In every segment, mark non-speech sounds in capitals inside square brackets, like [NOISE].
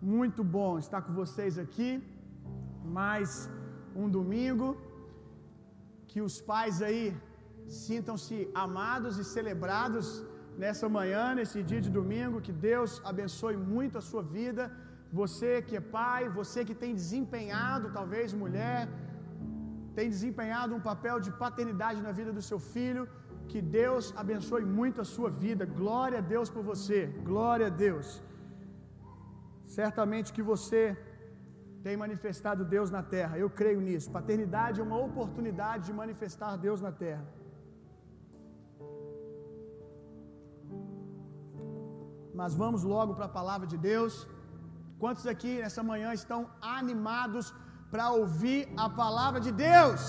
Muito bom estar com vocês aqui. Mais um domingo. Que os pais aí sintam-se amados e celebrados nessa manhã, nesse dia de domingo. Que Deus abençoe muito a sua vida. Você que é pai, você que tem desempenhado, talvez mulher, tem desempenhado um papel de paternidade na vida do seu filho. Que Deus abençoe muito a sua vida. Glória a Deus por você. Glória a Deus. Certamente que você tem manifestado Deus na terra. Eu creio nisso. Paternidade é uma oportunidade de manifestar Deus na terra. Mas vamos logo para a palavra de Deus. Quantos aqui nessa manhã estão animados para ouvir a palavra de Deus?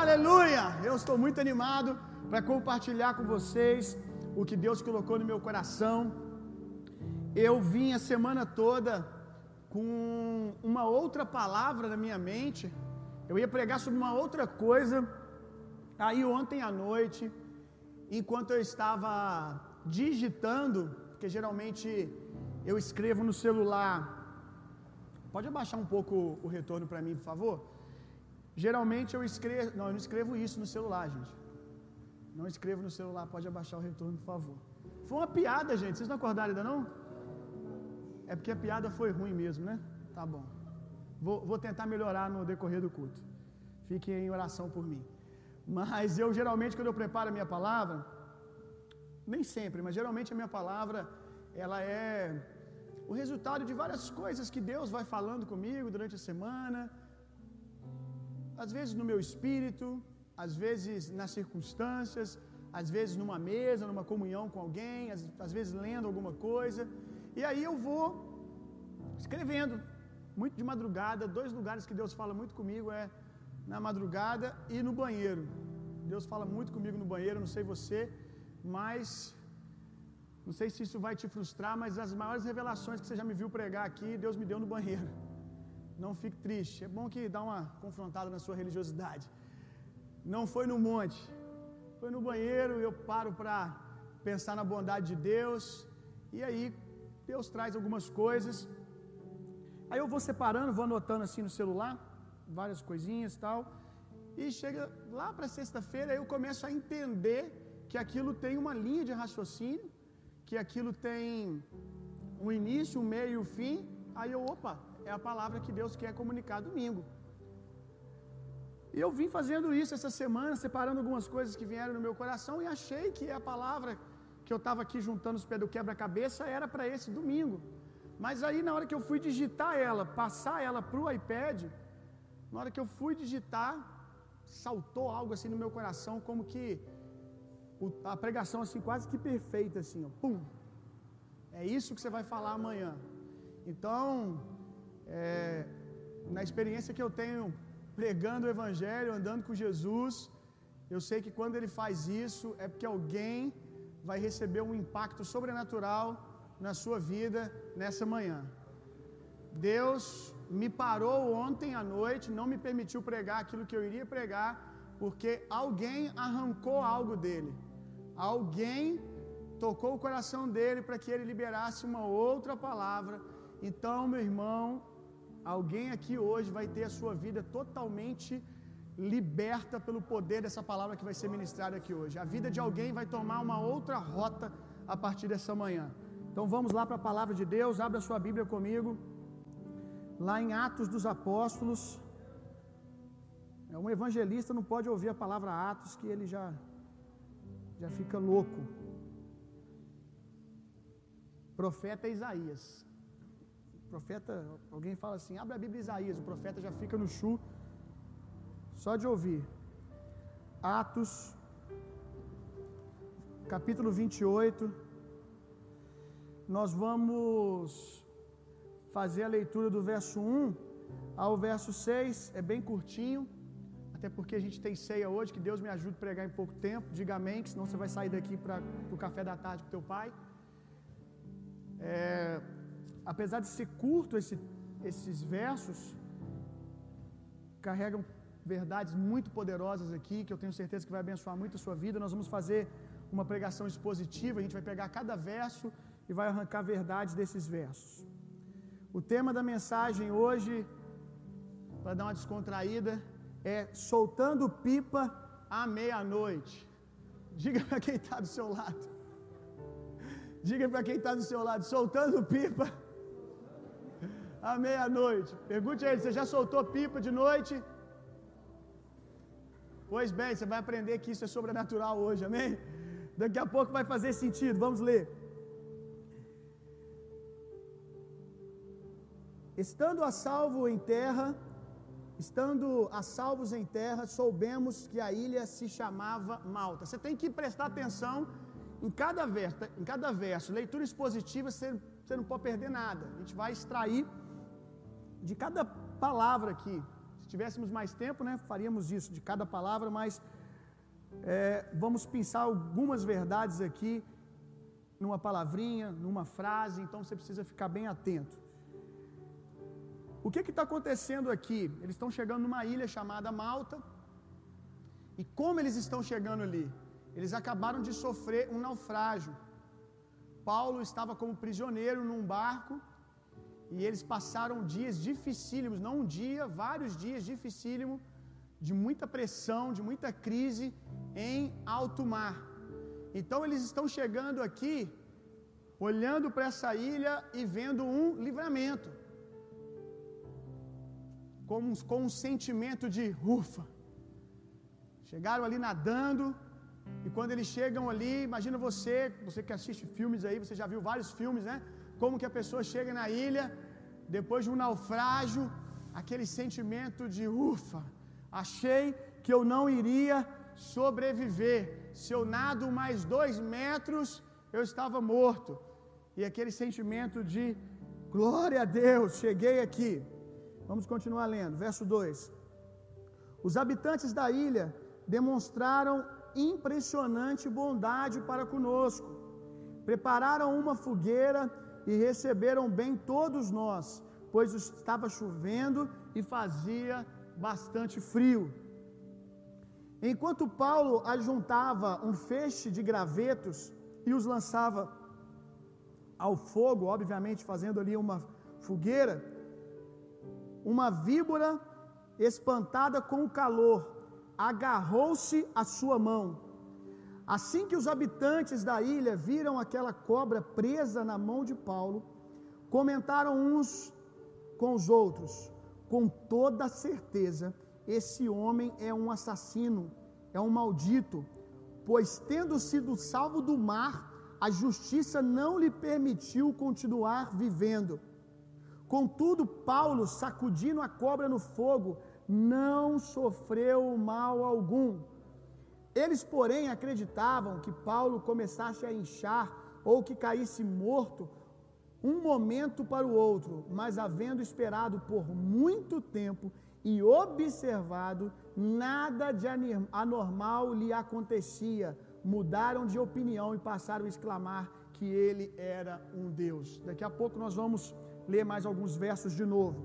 Aleluia! Eu estou muito animado para compartilhar com vocês o que Deus colocou no meu coração. Eu vim a semana toda com uma outra palavra na minha mente. Eu ia pregar sobre uma outra coisa. Aí ontem à noite, enquanto eu estava digitando, porque geralmente eu escrevo no celular. Pode abaixar um pouco o retorno para mim, por favor? Geralmente eu escrevo, não, eu não escrevo isso no celular, gente. Não escrevo no celular, pode abaixar o retorno, por favor. Foi uma piada, gente. Vocês não acordaram ainda não? É porque a piada foi ruim mesmo, né? Tá bom. Vou, vou tentar melhorar no decorrer do culto. Fiquem em oração por mim. Mas eu geralmente, quando eu preparo a minha palavra, nem sempre, mas geralmente a minha palavra, ela é o resultado de várias coisas que Deus vai falando comigo durante a semana. Às vezes no meu espírito, às vezes nas circunstâncias, às vezes numa mesa, numa comunhão com alguém, às, às vezes lendo alguma coisa. E aí eu vou escrevendo, muito de madrugada. Dois lugares que Deus fala muito comigo é na madrugada e no banheiro. Deus fala muito comigo no banheiro, não sei você, mas não sei se isso vai te frustrar, mas as maiores revelações que você já me viu pregar aqui, Deus me deu no banheiro. [LAUGHS] Não fique triste. É bom que dá uma confrontada na sua religiosidade. Não foi no monte, foi no banheiro. Eu paro para pensar na bondade de Deus. E aí Deus traz algumas coisas. Aí eu vou separando, vou anotando assim no celular, várias coisinhas e tal. E chega lá para sexta-feira, eu começo a entender que aquilo tem uma linha de raciocínio, que aquilo tem um início, um meio e um fim. Aí eu, opa, é a palavra que Deus quer comunicar domingo. E eu vim fazendo isso essa semana, separando algumas coisas que vieram no meu coração e achei que a palavra que eu estava aqui juntando os pés do quebra-cabeça era para esse domingo. Mas aí, na hora que eu fui digitar ela, passar ela para o iPad, na hora que eu fui digitar, saltou algo assim no meu coração, como que a pregação assim quase que perfeita, assim, ó, pum. É isso que você vai falar amanhã. Então, é, na experiência que eu tenho pregando o Evangelho, andando com Jesus, eu sei que quando ele faz isso é porque alguém vai receber um impacto sobrenatural na sua vida nessa manhã. Deus me parou ontem à noite, não me permitiu pregar aquilo que eu iria pregar, porque alguém arrancou algo dele. Alguém tocou o coração dele para que ele liberasse uma outra palavra. Então, meu irmão, alguém aqui hoje vai ter a sua vida totalmente liberta pelo poder dessa palavra que vai ser ministrada aqui hoje. A vida de alguém vai tomar uma outra rota a partir dessa manhã. Então vamos lá para a palavra de Deus. Abra sua Bíblia comigo. Lá em Atos dos Apóstolos. É um evangelista não pode ouvir a palavra Atos que ele já já fica louco. Profeta Isaías. Profeta, alguém fala assim: abre a Bíblia Isaías. O profeta já fica no chu só de ouvir. Atos, capítulo 28. Nós vamos fazer a leitura do verso 1 ao verso 6, é bem curtinho, até porque a gente tem ceia hoje, que Deus me ajude a pregar em pouco tempo. Diga amém, que senão você vai sair daqui para o café da tarde com teu pai. É, apesar de ser curto esse, esses versos, carregam verdades muito poderosas aqui, que eu tenho certeza que vai abençoar muito a sua vida. Nós vamos fazer uma pregação expositiva, a gente vai pegar cada verso e vai arrancar verdades desses versos. O tema da mensagem hoje, para dar uma descontraída, é soltando pipa à meia-noite. Diga para quem está do seu lado. Diga para quem está do seu lado, soltando pipa à meia-noite. Pergunte a ele: você já soltou pipa de noite? Pois bem, você vai aprender que isso é sobrenatural hoje, amém? Daqui a pouco vai fazer sentido, vamos ler. Estando a salvo em terra, estando a salvos em terra, soubemos que a ilha se chamava Malta. Você tem que prestar atenção em cada verso, em cada verso. Leitura expositiva, você, você não pode perder nada. A gente vai extrair de cada palavra aqui. Se tivéssemos mais tempo, né, faríamos isso de cada palavra, mas é, vamos pensar algumas verdades aqui numa palavrinha, numa frase, então você precisa ficar bem atento. O que está acontecendo aqui? Eles estão chegando numa ilha chamada Malta. E como eles estão chegando ali? Eles acabaram de sofrer um naufrágio. Paulo estava como prisioneiro num barco e eles passaram dias dificílimos, não um dia, vários dias dificílimos, de muita pressão, de muita crise em alto mar. Então eles estão chegando aqui, olhando para essa ilha e vendo um livramento com com um sentimento de ufa. Chegaram ali nadando, e quando eles chegam ali, imagina você, você que assiste filmes aí, você já viu vários filmes, né? Como que a pessoa chega na ilha, depois de um naufrágio, aquele sentimento de ufa, achei que eu não iria sobreviver. Se eu nado mais dois metros, eu estava morto. E aquele sentimento de glória a Deus, cheguei aqui. Vamos continuar lendo, verso 2. Os habitantes da ilha demonstraram impressionante bondade para conosco. Prepararam uma fogueira e receberam bem todos nós, pois estava chovendo e fazia bastante frio. Enquanto Paulo ajuntava um feixe de gravetos e os lançava ao fogo, obviamente fazendo ali uma fogueira, uma víbora, espantada com o calor, agarrou-se à sua mão. Assim que os habitantes da ilha viram aquela cobra presa na mão de Paulo, comentaram uns com os outros: com toda certeza, esse homem é um assassino, é um maldito, pois, tendo sido salvo do mar, a justiça não lhe permitiu continuar vivendo. Contudo, Paulo, sacudindo a cobra no fogo, não sofreu mal algum. Eles, porém, acreditavam que Paulo começasse a inchar ou que caísse morto um momento para o outro, mas havendo esperado por muito tempo e observado, nada de anormal lhe acontecia. Mudaram de opinião e passaram a exclamar que ele era um Deus. Daqui a pouco nós vamos ler mais alguns versos de novo.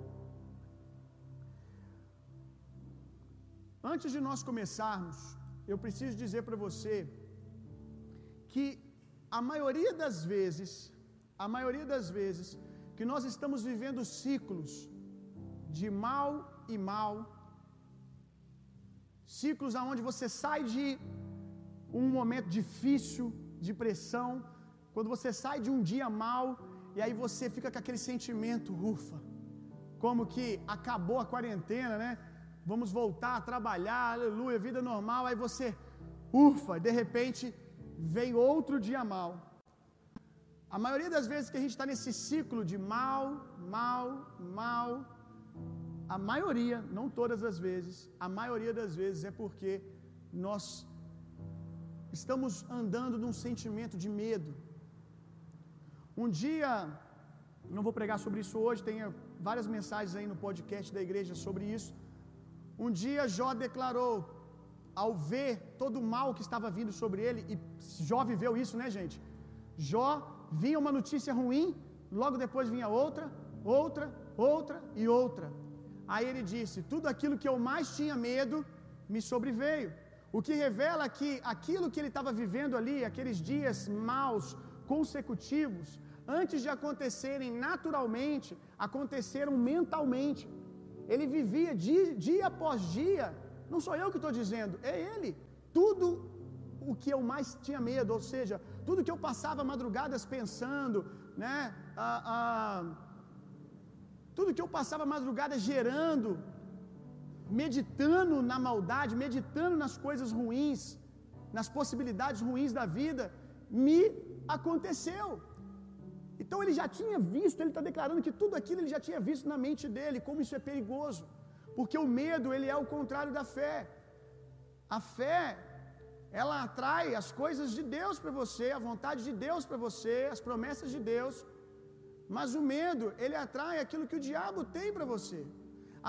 Antes de nós começarmos, eu preciso dizer para você que a maioria das vezes, a maioria das vezes que nós estamos vivendo ciclos de mal e mal, ciclos aonde você sai de um momento difícil, de pressão, quando você sai de um dia mal e aí você fica com aquele sentimento, ufa, como que acabou a quarentena, né? Vamos voltar a trabalhar, aleluia, vida normal. Aí você, ufa, de repente vem outro dia mal. A maioria das vezes que a gente está nesse ciclo de mal, mal, mal, a maioria, não todas as vezes, a maioria das vezes é porque nós estamos andando num sentimento de medo, um dia, não vou pregar sobre isso hoje, tem várias mensagens aí no podcast da igreja sobre isso. Um dia Jó declarou, ao ver todo o mal que estava vindo sobre ele, e Jó viveu isso, né, gente? Jó vinha uma notícia ruim, logo depois vinha outra, outra, outra e outra. Aí ele disse: Tudo aquilo que eu mais tinha medo me sobreveio. O que revela que aquilo que ele estava vivendo ali, aqueles dias maus, consecutivos, antes de acontecerem naturalmente, aconteceram mentalmente. Ele vivia dia, dia após dia, não sou eu que estou dizendo, é ele. Tudo o que eu mais tinha medo, ou seja, tudo que eu passava madrugadas pensando, né? Ah, ah, tudo que eu passava madrugada gerando, meditando na maldade, meditando nas coisas ruins, nas possibilidades ruins da vida, me aconteceu. Então ele já tinha visto, ele está declarando que tudo aquilo ele já tinha visto na mente dele, como isso é perigoso. Porque o medo, ele é o contrário da fé. A fé, ela atrai as coisas de Deus para você, a vontade de Deus para você, as promessas de Deus. Mas o medo, ele atrai aquilo que o diabo tem para você.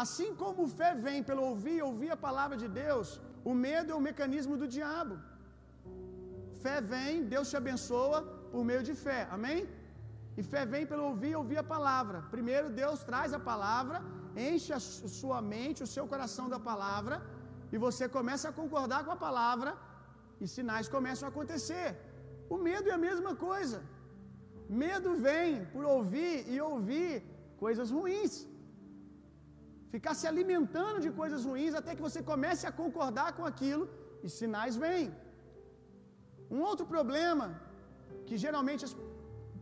Assim como fé vem pelo ouvir, ouvir a palavra de Deus, o medo é o mecanismo do diabo. Fé vem, Deus te abençoa por meio de fé. Amém? E fé vem pelo ouvir, ouvir a palavra. Primeiro Deus traz a palavra, enche a sua mente, o seu coração da palavra, e você começa a concordar com a palavra, e sinais começam a acontecer. O medo é a mesma coisa. Medo vem por ouvir e ouvir coisas ruins. Ficar se alimentando de coisas ruins até que você comece a concordar com aquilo e sinais vêm. Um outro problema que geralmente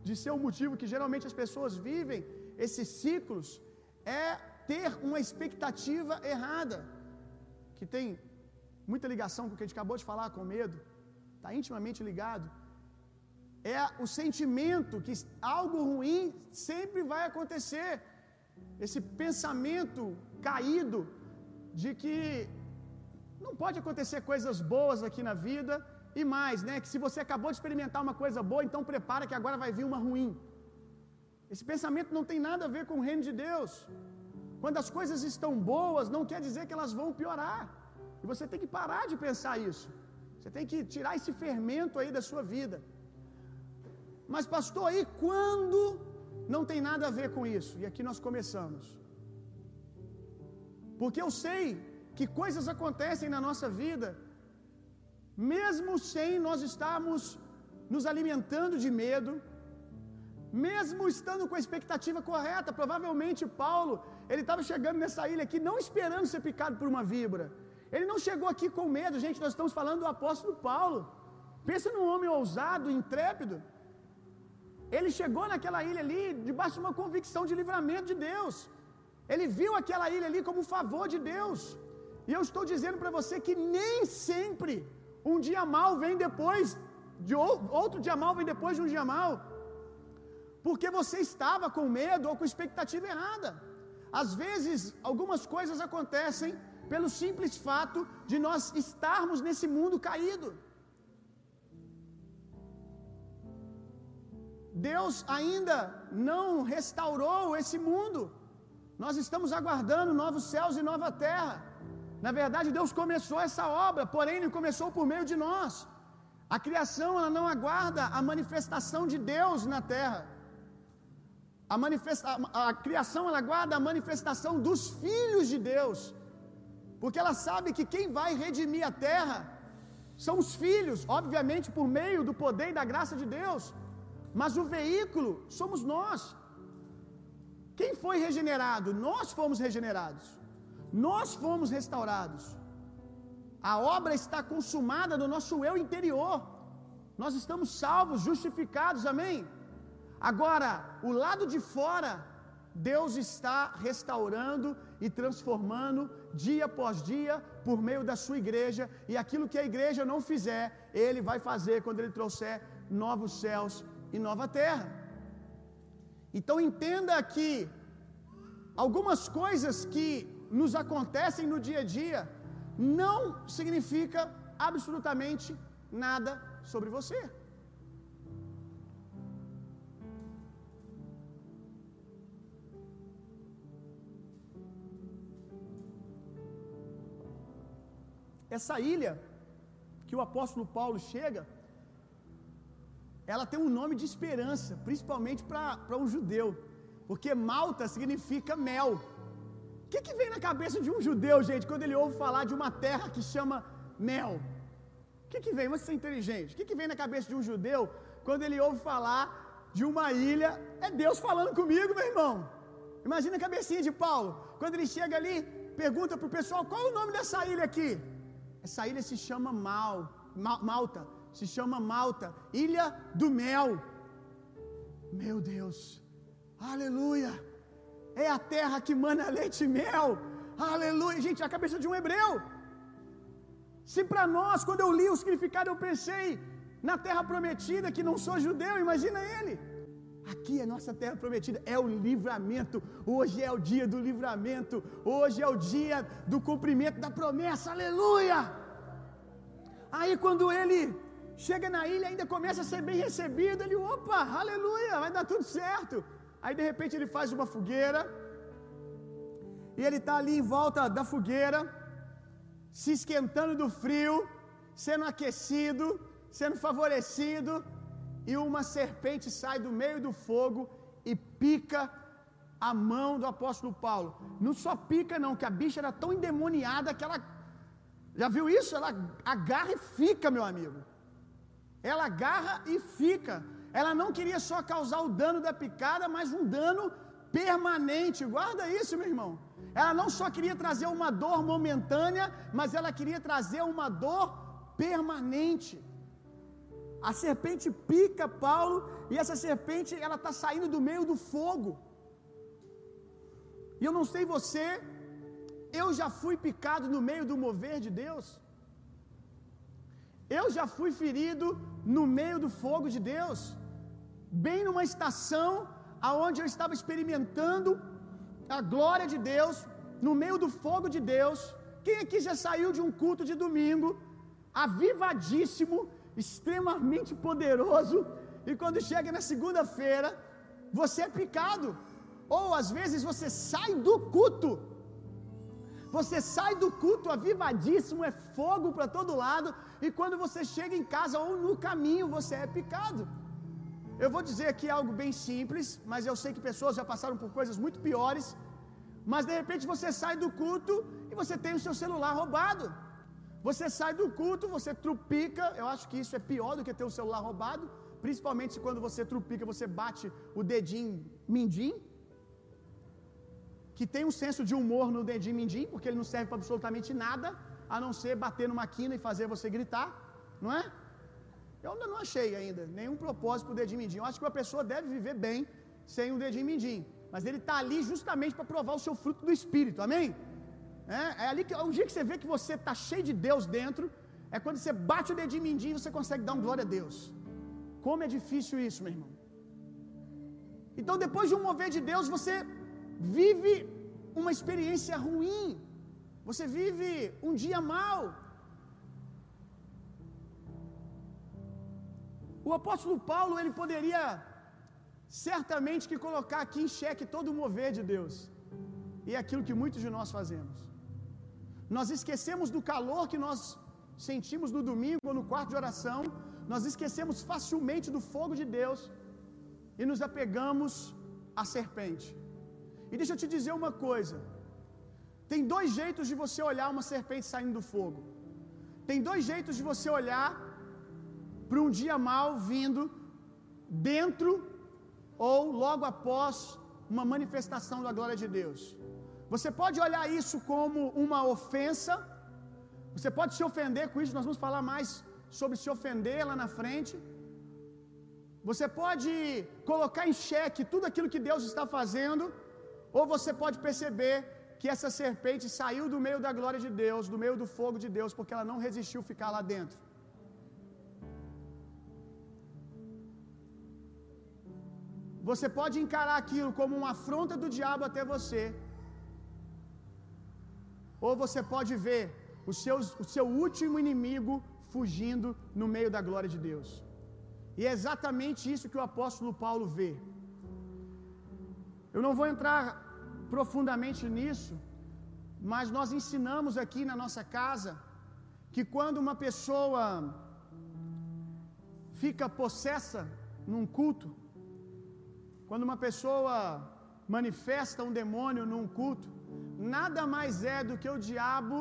de ser um motivo que geralmente as pessoas vivem esses ciclos é ter uma expectativa errada, que tem muita ligação com o que a gente acabou de falar com medo, está intimamente ligado é o sentimento que algo ruim sempre vai acontecer. Esse pensamento caído de que não pode acontecer coisas boas aqui na vida e mais, né? Que se você acabou de experimentar uma coisa boa, então prepara que agora vai vir uma ruim. Esse pensamento não tem nada a ver com o reino de Deus. Quando as coisas estão boas, não quer dizer que elas vão piorar. E você tem que parar de pensar isso. Você tem que tirar esse fermento aí da sua vida. Mas, pastor, aí quando não tem nada a ver com isso? E aqui nós começamos. Porque eu sei que coisas acontecem na nossa vida, mesmo sem nós estarmos nos alimentando de medo, mesmo estando com a expectativa correta. Provavelmente Paulo, ele estava chegando nessa ilha aqui não esperando ser picado por uma víbora. Ele não chegou aqui com medo, gente. Nós estamos falando do apóstolo Paulo. Pensa num homem ousado, intrépido. Ele chegou naquela ilha ali debaixo de uma convicção de livramento de Deus. Ele viu aquela ilha ali como um favor de Deus. E eu estou dizendo para você que nem sempre um dia mal vem depois de outro dia mal vem depois de um dia mal. Porque você estava com medo ou com expectativa errada. Às vezes, algumas coisas acontecem pelo simples fato de nós estarmos nesse mundo caído. Deus ainda não restaurou esse mundo. Nós estamos aguardando novos céus e nova terra. Na verdade, Deus começou essa obra, porém Ele começou por meio de nós. A criação ela não aguarda a manifestação de Deus na terra. A, manifesta, a, a criação ela aguarda a manifestação dos filhos de Deus, porque ela sabe que quem vai redimir a terra são os filhos, obviamente por meio do poder e da graça de Deus. Mas o veículo somos nós. Quem foi regenerado? Nós fomos regenerados. Nós fomos restaurados. A obra está consumada no nosso eu interior. Nós estamos salvos, justificados, amém? Agora, o lado de fora, Deus está restaurando e transformando dia após dia por meio da sua igreja, e aquilo que a igreja não fizer, ele vai fazer quando ele trouxer novos céus e nova terra. Então entenda que algumas coisas que nos acontecem no dia a dia não significa absolutamente nada sobre você. Essa ilha que o apóstolo Paulo chega, ela tem um nome de esperança, principalmente para um judeu, porque Malta significa mel. Que, que vem na cabeça de um judeu, gente, quando ele ouve falar de uma terra que chama mel? O que, que vem? Você é inteligente. O que, que vem na cabeça de um judeu quando ele ouve falar de uma ilha, é Deus falando comigo, meu irmão. Imagina a cabecinha de Paulo. Quando ele chega ali, pergunta para o pessoal: qual é o nome dessa ilha aqui? Essa ilha se chama Mal, Malta. Se chama Malta, Ilha do Mel. Meu Deus, aleluia. É a terra que mana leite e mel. Aleluia. Gente, a cabeça de um hebreu. Se para nós, quando eu li o significado, eu pensei na terra prometida, que não sou judeu, imagina ele. Aqui é nossa terra prometida, é o livramento. Hoje é o dia do livramento. Hoje é o dia do cumprimento da promessa. Aleluia! Aí quando ele chega na ilha, ainda começa a ser bem recebido. Ele, opa, aleluia, vai dar tudo certo. Aí de repente ele faz uma fogueira. E ele está ali em volta da fogueira, se esquentando do frio, sendo aquecido, sendo favorecido e uma serpente sai do meio do fogo e pica a mão do apóstolo Paulo. Não só pica, não, que a bicha era tão endemoniada que ela. Já viu isso? Ela agarra e fica, meu amigo. Ela agarra e fica. Ela não queria só causar o dano da picada, mas um dano permanente. Guarda isso, meu irmão. Ela não só queria trazer uma dor momentânea, mas ela queria trazer uma dor permanente. A serpente pica Paulo e essa serpente ela está saindo do meio do fogo. E eu não sei você, eu já fui picado no meio do mover de Deus. Eu já fui ferido no meio do fogo de Deus, bem numa estação aonde eu estava experimentando a glória de Deus, no meio do fogo de Deus. Quem aqui já saiu de um culto de domingo, avivadíssimo, extremamente poderoso, e quando chega na segunda-feira, você é picado, ou às vezes você sai do culto, você sai do culto avivadíssimo, é fogo para todo lado, e quando você chega em casa ou no caminho, você é picado. Eu vou dizer aqui algo bem simples, mas eu sei que pessoas já passaram por coisas muito piores. Mas de repente você sai do culto e você tem o seu celular roubado. Você sai do culto, você trupica. Eu acho que isso é pior do que ter o celular roubado. Principalmente quando você trupica, você bate o dedinho mindim. Que tem um senso de humor no dedinho mindim, porque ele não serve para absolutamente nada, a não ser bater numa quina e fazer você gritar, não é? Eu ainda não achei ainda nenhum propósito para o dedinho mindim. Eu acho que uma pessoa deve viver bem sem um dedinho mindim. Mas ele está ali justamente para provar o seu fruto do Espírito, amém? É, é ali que o dia que você vê que você está cheio de Deus dentro, é quando você bate o dedinho mindinho e você consegue dar um glória a Deus. Como é difícil isso, meu irmão. Então, depois de um mover de Deus, você vive uma experiência ruim. Você vive um dia mal. O apóstolo Paulo, ele poderia certamente que colocar aqui em xeque todo o mover de Deus. E é aquilo que muitos de nós fazemos. Nós esquecemos do calor que nós sentimos no domingo ou no quarto de oração, nós esquecemos facilmente do fogo de Deus e nos apegamos à serpente. E deixa eu te dizer uma coisa: tem dois jeitos de você olhar uma serpente saindo do fogo. Tem dois jeitos de você olhar para um dia mal vindo dentro ou logo após uma manifestação da glória de Deus. Você pode olhar isso como uma ofensa, você pode se ofender com isso, nós vamos falar mais sobre se ofender lá na frente. Você pode colocar em xeque tudo aquilo que Deus está fazendo, ou você pode perceber que essa serpente saiu do meio da glória de Deus, do meio do fogo de Deus, porque ela não resistiu ficar lá dentro. Você pode encarar aquilo como uma afronta do diabo até você, ou você pode ver o seu, o seu último inimigo fugindo no meio da glória de Deus. E é exatamente isso que o apóstolo Paulo vê. Eu não vou entrar profundamente nisso, mas nós ensinamos aqui na nossa casa que quando uma pessoa fica possessa num culto, quando uma pessoa manifesta um demônio num culto, nada mais é do que o diabo,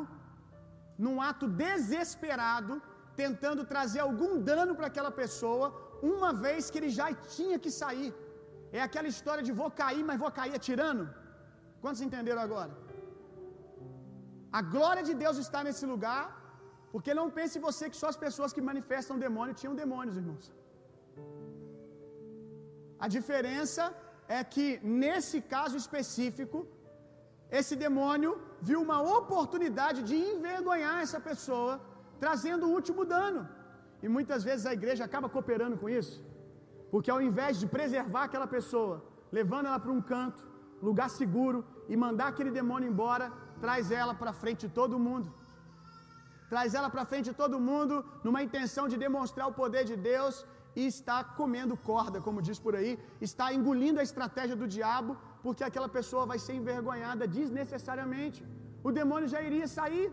num ato desesperado, tentando trazer algum dano para aquela pessoa, uma vez que ele já tinha que sair. É aquela história de vou cair, mas vou cair atirando. Quantos entenderam agora? A glória de Deus está nesse lugar, porque não pense você que só as pessoas que manifestam demônio tinham demônios, irmãos. A diferença é que nesse caso específico, esse demônio viu uma oportunidade de envergonhar essa pessoa, trazendo o último dano. E muitas vezes a igreja acaba cooperando com isso, porque ao invés de preservar aquela pessoa, levando ela para um canto, lugar seguro, e mandar aquele demônio embora, traz ela para frente de todo mundo. Traz ela para frente de todo mundo, numa intenção de demonstrar o poder de Deus e está comendo corda, como diz por aí, está engolindo a estratégia do diabo, porque aquela pessoa vai ser envergonhada desnecessariamente. O demônio já iria sair.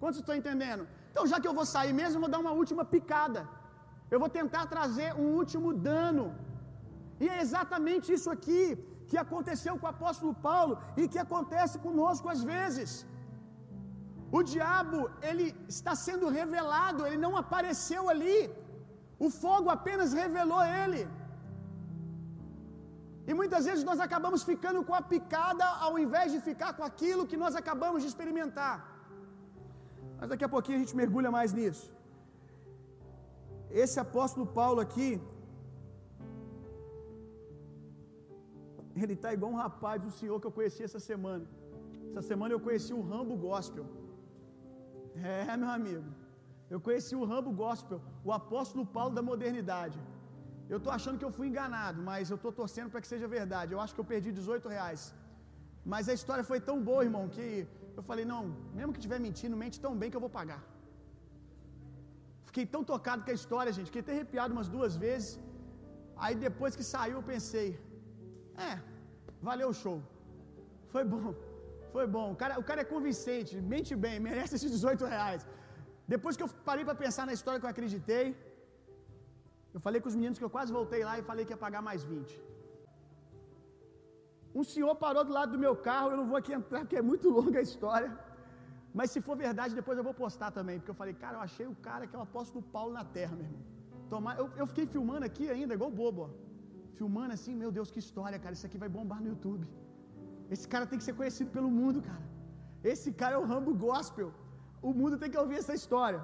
Quantos estão entendendo? Então, já que eu vou sair mesmo, eu vou dar uma última picada. Eu vou tentar trazer um último dano. E é exatamente isso aqui que aconteceu com o apóstolo Paulo e que acontece conosco às vezes. O diabo, ele está sendo revelado, ele não apareceu ali. O fogo apenas revelou ele. E muitas vezes nós acabamos ficando com a picada ao invés de ficar com aquilo que nós acabamos de experimentar. Mas daqui a pouquinho a gente mergulha mais nisso. Esse apóstolo Paulo aqui, ele está igual um rapaz, um senhor que eu conheci essa semana. Essa semana eu conheci o Rambo Gospel. É, meu amigo. Eu conheci o Rambo Gospel, o apóstolo Paulo da modernidade. Eu estou achando que eu fui enganado, mas eu estou torcendo para que seja verdade. Eu acho que eu perdi 18 reais. Mas a história foi tão boa, irmão, que eu falei: não, mesmo que estiver mentindo, mente tão bem que eu vou pagar. Fiquei tão tocado com a história, gente, fiquei até arrepiado umas duas vezes. Aí depois que saiu, eu pensei: é, valeu o show. Foi bom, foi bom. O cara, o cara é convincente, mente bem, merece esses 18 reais. Depois que eu parei para pensar na história que eu acreditei, eu falei com os meninos que eu quase voltei lá e falei que ia pagar mais 20. Um senhor parou do lado do meu carro, eu não vou aqui entrar porque é muito longa a história. Mas se for verdade, depois eu vou postar também. Porque eu falei, cara, eu achei o cara que é o apóstolo Paulo na terra, meu irmão. Tomar, eu, eu fiquei filmando aqui ainda, igual bobo, ó. Filmando assim, meu Deus, que história, cara. Isso aqui vai bombar no YouTube. Esse cara tem que ser conhecido pelo mundo, cara. Esse cara é o Rambo Gospel. O mundo tem que ouvir essa história.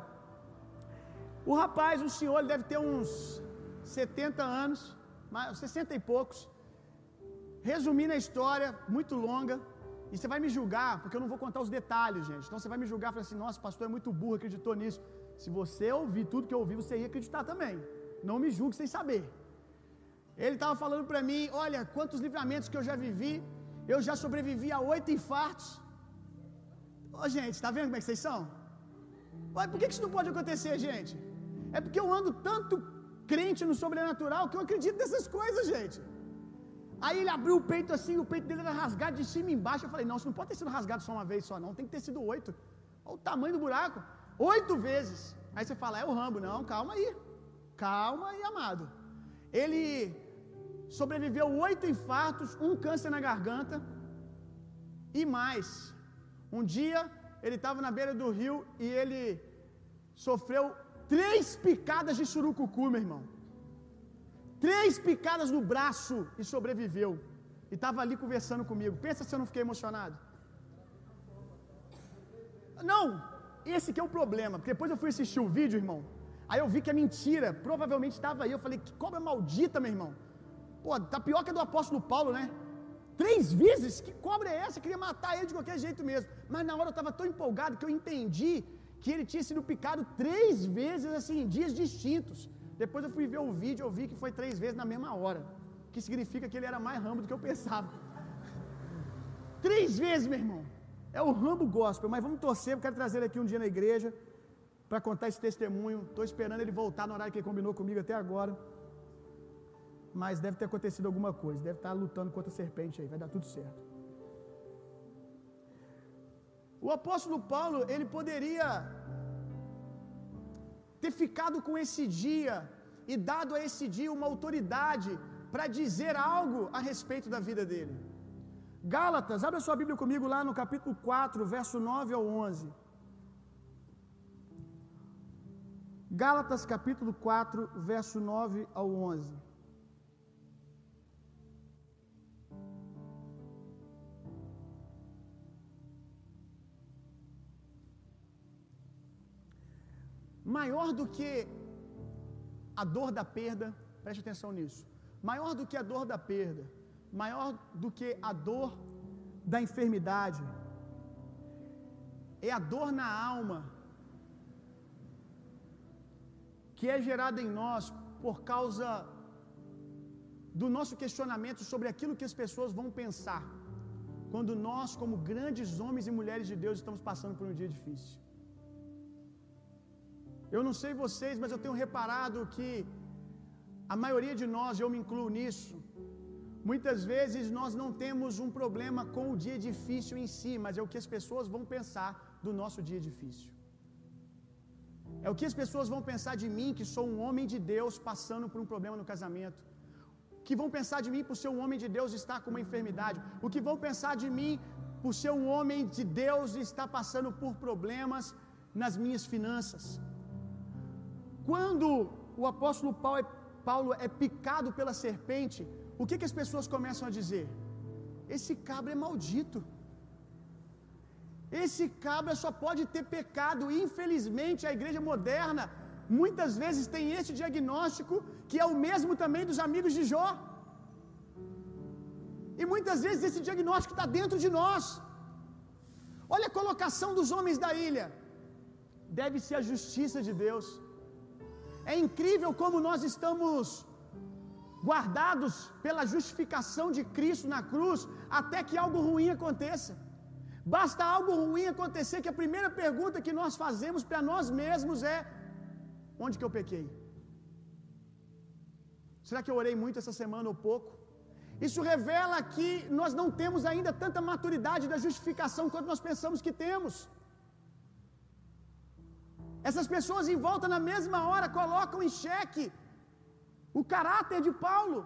O rapaz, o senhor, ele deve ter uns 70 anos, 60 e poucos. Resumindo a história, muito longa, e você vai me julgar, porque eu não vou contar os detalhes, gente. Então você vai me julgar e falar assim: nossa, pastor é muito burro, acreditou nisso. Se você ouvir tudo que eu ouvi, você ia acreditar também. Não me julgue sem saber. Ele estava falando para mim: olha, quantos livramentos que eu já vivi. Eu já sobrevivi a oito infartos. Ô, gente, tá vendo como é que vocês são? Ué, por que isso não pode acontecer, gente? É porque eu ando tanto crente no sobrenatural que eu acredito nessas coisas, gente. Aí ele abriu o peito assim, o peito dele era rasgado de cima e embaixo. Eu falei, não, isso não pode ter sido rasgado só uma vez só, não. Tem que ter sido oito. Olha o tamanho do buraco. Oito vezes. Aí você fala, é o Rambo. Não, calma aí. Calma aí, amado. Ele sobreviveu oito infartos, um câncer na garganta e mais. Um dia ele estava na beira do rio e ele sofreu três picadas de surucucu, meu irmão. Três picadas no braço e sobreviveu. E estava ali conversando comigo. Pensa se eu não fiquei emocionado. Não, esse que é o problema. Porque depois eu fui assistir o vídeo, irmão. Aí eu vi que a mentira provavelmente estava aí. Eu falei, que cobra maldita, meu irmão. Pô, tá pior que a do apóstolo Paulo, né? Três vezes? Que cobra é essa? Eu queria matar ele de qualquer jeito mesmo. Mas na hora eu estava tão empolgado que eu entendi que ele tinha sido picado três vezes, assim, em dias distintos. Depois eu fui ver o vídeo, eu vi que foi três vezes na mesma hora. Que significa que ele era mais rambo do que eu pensava. [LAUGHS] três vezes, meu irmão. É o rambo gospel, mas vamos torcer, eu quero trazer ele aqui um dia na igreja para contar esse testemunho. Estou esperando ele voltar no horário que ele combinou comigo até agora. Mas deve ter acontecido alguma coisa, deve estar lutando contra a serpente aí, vai dar tudo certo. O apóstolo Paulo, ele poderia ter ficado com esse dia e dado a esse dia uma autoridade para dizer algo a respeito da vida dele. Gálatas, abre a sua Bíblia comigo lá no capítulo 4, verso 9 ao 11. Gálatas capítulo 4, verso 9 ao 11. Maior do que a dor da perda, preste atenção nisso. Maior do que a dor da perda, maior do que a dor da enfermidade, é a dor na alma que é gerada em nós por causa do nosso questionamento sobre aquilo que as pessoas vão pensar quando nós, como grandes homens e mulheres de Deus, estamos passando por um dia difícil. Eu não sei vocês, mas eu tenho reparado que a maioria de nós, eu me incluo nisso, muitas vezes nós não temos um problema com o dia difícil em si, mas é o que as pessoas vão pensar do nosso dia difícil. É o que as pessoas vão pensar de mim, que sou um homem de Deus passando por um problema no casamento. Que vão pensar de mim por ser um homem de Deus estar com uma enfermidade. O que vão pensar de mim por ser um homem de Deus estar passando por problemas nas minhas finanças. Quando o apóstolo Paulo é, Paulo é picado pela serpente, o que, que as pessoas começam a dizer? Esse cabra é maldito. Esse cabra só pode ter pecado. Infelizmente, a igreja moderna muitas vezes tem esse diagnóstico, que é o mesmo também dos amigos de Jó. E muitas vezes esse diagnóstico está dentro de nós. Olha a colocação dos homens da ilha. Deve ser a justiça de Deus. É incrível como nós estamos guardados pela justificação de Cristo na cruz, até que algo ruim aconteça. Basta algo ruim acontecer que a primeira pergunta que nós fazemos para nós mesmos é: onde que eu pequei? Será que eu orei muito essa semana ou pouco? Isso revela que nós não temos ainda tanta maturidade da justificação quanto nós pensamos que temos. Essas pessoas em volta na mesma hora colocam em xeque o caráter de Paulo.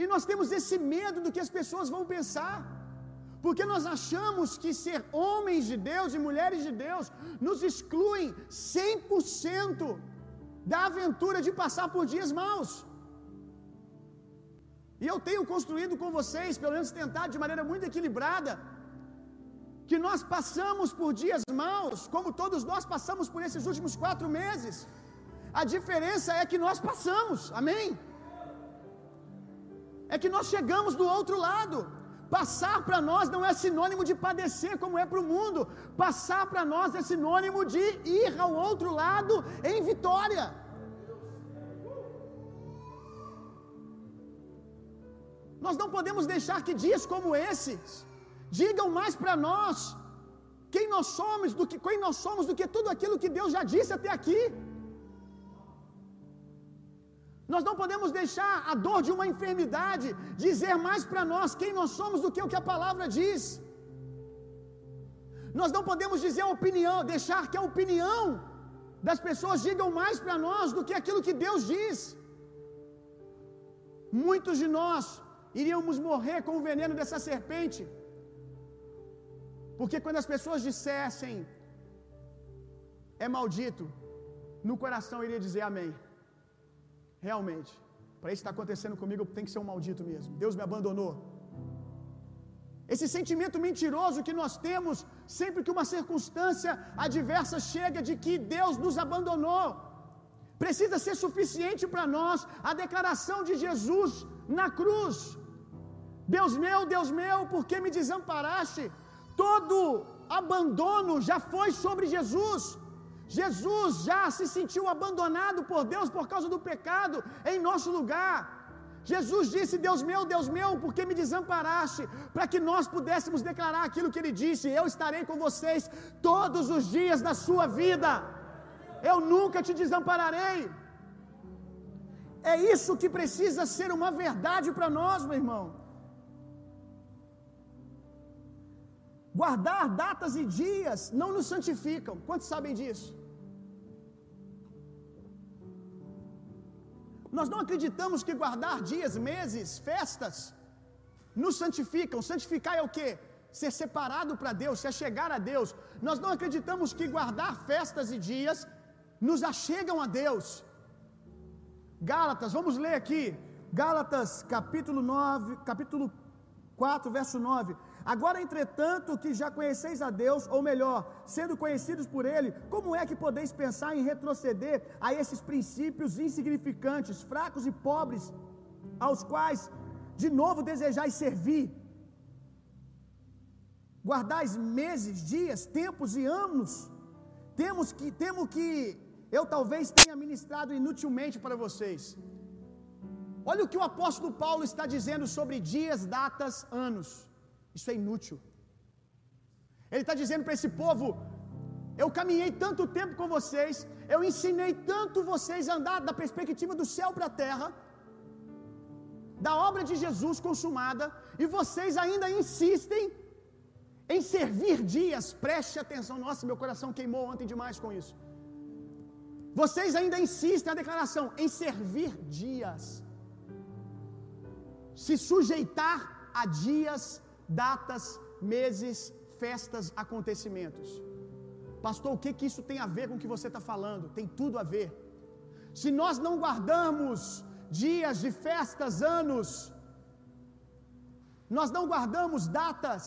E nós temos esse medo do que as pessoas vão pensar. Porque nós achamos que ser homens de Deus e mulheres de Deus nos excluem 100% da aventura de passar por dias maus. E eu tenho construído com vocês, pelo menos tentado de maneira muito equilibrada, que nós passamos por dias maus, como todos nós passamos por esses últimos quatro meses. A diferença é que nós passamos, amém? É que nós chegamos do outro lado. Passar para nós não é sinônimo de padecer como é para o mundo. Passar para nós é sinônimo de ir ao outro lado em vitória. Nós não podemos deixar que dias como esses digam mais para nós quem nós somos do que quem nós somos do que tudo aquilo que Deus já disse até aqui. Nós não podemos deixar a dor de uma enfermidade dizer mais para nós quem nós somos do que o que a palavra diz. Nós não podemos dizer a opinião, deixar que a opinião das pessoas digam mais para nós do que aquilo que Deus diz. Muitos de nós iríamos morrer com o veneno dessa serpente. Porque quando as pessoas dissessem é maldito, no coração iria dizer amém. Realmente, para isso estar acontecendo comigo, tem que ser um maldito mesmo. Deus me abandonou. Esse sentimento mentiroso que nós temos sempre que uma circunstância adversa chega de que Deus nos abandonou, precisa ser suficiente para nós a declaração de Jesus na cruz. Deus meu, Deus meu, por que me desamparaste? Todo abandono já foi sobre Jesus. Jesus já se sentiu abandonado por Deus por causa do pecado em nosso lugar. Jesus disse: Deus meu, Deus meu, por que me desamparaste? Para que nós pudéssemos declarar aquilo que ele disse: Eu estarei com vocês todos os dias da sua vida, eu nunca te desampararei. É isso que precisa ser uma verdade para nós, meu irmão. Guardar datas e dias não nos santificam. Quantos sabem disso? Nós não acreditamos que guardar dias, meses, festas nos santificam. Santificar é o que? Ser separado para Deus, se chegar a Deus. Nós não acreditamos que guardar festas e dias nos achegam a Deus. Gálatas, vamos ler aqui. Gálatas, capítulo 9, capítulo 4, verso 9. Agora, entretanto, que já conheceis a Deus, ou melhor, sendo conhecidos por Ele, como é que podeis pensar em retroceder a esses princípios insignificantes, fracos e pobres, aos quais de novo desejais servir? Guardais meses, dias, tempos e anos. Temos que, temo que eu talvez tenha ministrado inutilmente para vocês. Olha o que o apóstolo Paulo está dizendo sobre dias, datas, anos. Isso é inútil. Ele está dizendo para esse povo: eu caminhei tanto tempo com vocês, eu ensinei tanto vocês a andar da perspectiva do céu para a terra, da obra de Jesus consumada, e vocês ainda insistem em servir dias. Preste atenção, nossa, meu coração queimou ontem demais com isso. Vocês ainda insistem na declaração em servir dias, se sujeitar a dias, datas, meses, festas, acontecimentos. Pastor, o que, que isso tem a ver com o que você está falando? Tem tudo a ver. Se nós não guardamos dias de festas, anos, nós não guardamos datas,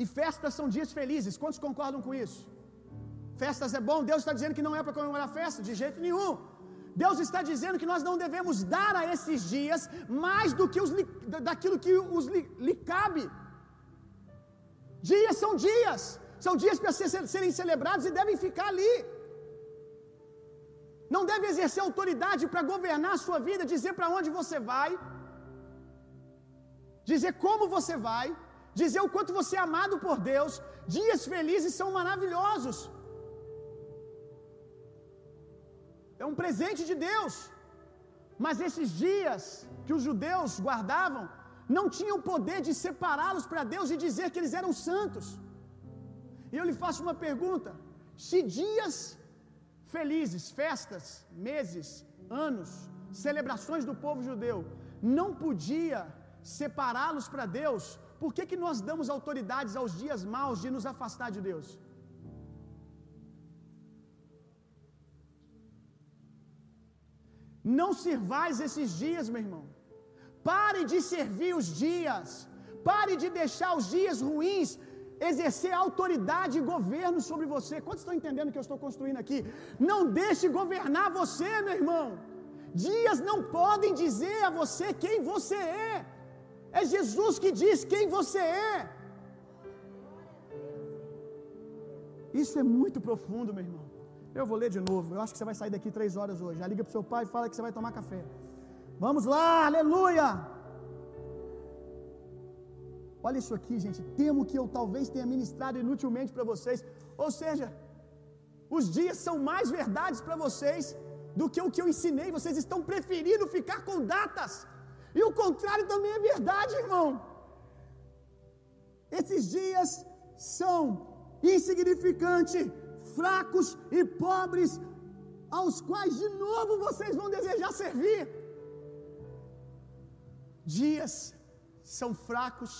e festas são dias felizes. Quantos concordam com isso? Festas é bom, Deus está dizendo que não é para comemorar festa, de jeito nenhum. Deus está dizendo que nós não devemos dar a esses dias mais do que os, daquilo que os lhe, lhe cabe. Dias são dias, são dias para ser, serem celebrados e devem ficar ali. Não deve exercer autoridade para governar a sua vida, dizer para onde você vai, dizer como você vai, dizer o quanto você é amado por Deus. Dias felizes são maravilhosos. É um presente de Deus. Mas esses dias que os judeus guardavam não tinham poder de separá-los para Deus e dizer que eles eram santos. E eu lhe faço uma pergunta: se dias felizes, festas, meses, anos, celebrações do povo judeu não podia separá-los para Deus, por que, que nós damos autoridades aos dias maus de nos afastar de Deus? Não sirvais esses dias, meu irmão. Pare de servir os dias. Pare de deixar os dias ruins exercer autoridade e governo sobre você. Quantos estão entendendo o que eu estou construindo aqui? Não deixe governar você, meu irmão. Dias não podem dizer a você quem você é. É Jesus que diz quem você é. Isso é muito profundo, meu irmão. Eu vou ler de novo. Eu acho que você vai sair daqui três horas hoje. Já liga para o seu pai e fala que você vai tomar café. Vamos lá, aleluia! Olha isso aqui, gente. Temo que eu talvez tenha ministrado inutilmente para vocês. Ou seja, os dias são mais verdades para vocês do que o que eu ensinei. Vocês estão preferindo ficar com datas. E o contrário também é verdade, irmão. Esses dias são insignificantes, fracos e pobres, aos quais de novo vocês vão desejar servir. Dias são fracos,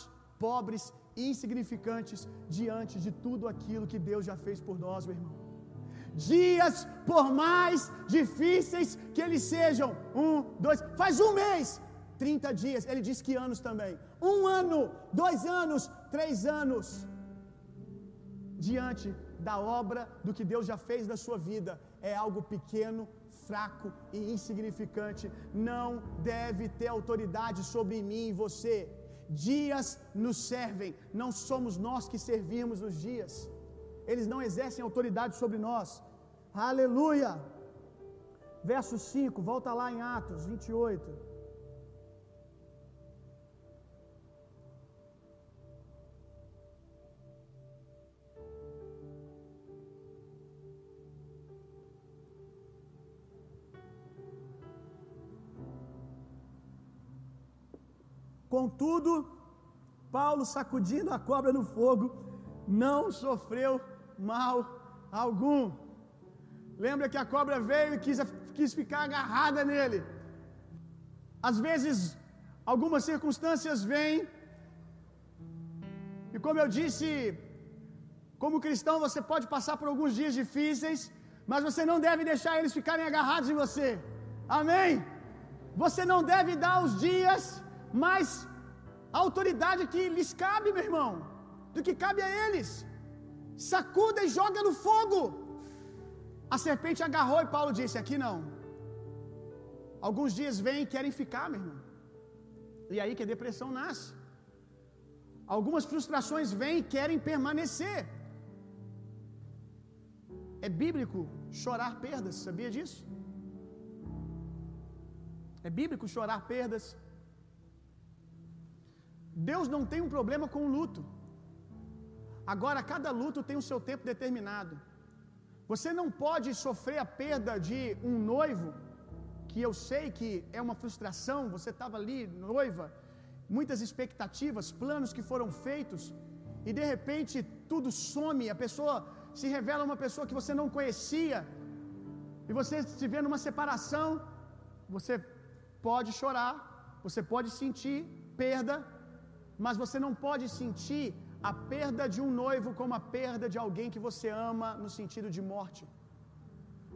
pobres e insignificantes diante de tudo aquilo que Deus já fez por nós, meu irmão. Dias, por mais difíceis que eles sejam, um, dois, faz um mês, 30 dias, ele diz que anos também, um ano, dois anos, três anos, diante da obra do que Deus já fez na sua vida, é algo pequeno, fraco e insignificante, não deve ter autoridade sobre mim e você. Dias nos servem, não somos nós que servimos os dias, eles não exercem autoridade sobre nós. Aleluia! Verso 5, volta lá em Atos 28. Contudo, Paulo, sacudindo a cobra no fogo, não sofreu mal algum. Lembra que a cobra veio e quis, quis ficar agarrada nele. Às vezes, algumas circunstâncias vêm, e como eu disse, como cristão você pode passar por alguns dias difíceis, mas você não deve deixar eles ficarem agarrados em você. Amém? Você não deve dar os dias mais a autoridade que lhes cabe, meu irmão, do que cabe a eles. Sacuda e joga no fogo. A serpente agarrou e Paulo disse: Aqui não. Alguns dias vêm e querem ficar, meu irmão. E aí que a depressão nasce. Algumas frustrações vêm e querem permanecer. É bíblico chorar perdas, sabia disso? É bíblico chorar perdas. Deus não tem um problema com o luto. Agora, cada luto tem o seu tempo determinado. Você não pode sofrer a perda de um noivo, que eu sei que é uma frustração, você estava ali, noiva, muitas expectativas, planos que foram feitos, e de repente tudo some, a pessoa se revela uma pessoa que você não conhecia, e você se vê numa separação, você pode chorar, você pode sentir perda, mas você não pode sentir a perda de um noivo como a perda de alguém que você ama no sentido de morte.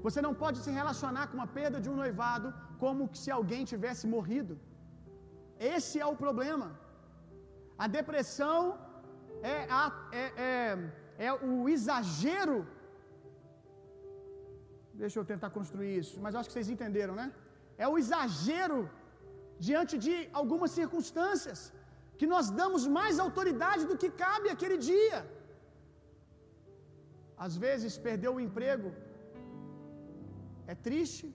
Você não pode se relacionar com a perda de um noivado como se alguém tivesse morrido. Esse é o problema. A depressão é, a, é, é, é o exagero. Deixa eu tentar construir isso, mas acho que vocês entenderam, né? É o exagero diante de algumas circunstâncias que nós damos mais autoridade do que cabe aquele dia. Às vezes, perder o emprego é triste,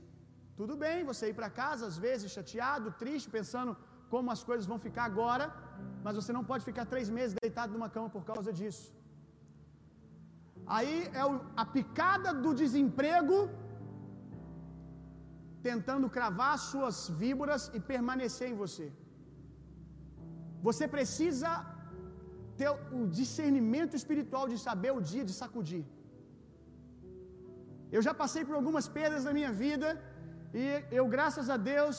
tudo bem você ir para casa, às vezes chateado, triste, pensando como as coisas vão ficar agora, mas você não pode ficar três meses deitado numa cama por causa disso. Aí é a picada do desemprego tentando cravar suas víboras e permanecer em você. Você precisa ter o discernimento espiritual de saber o dia de sacudir. Eu já passei por algumas perdas na minha vida e eu, graças a Deus,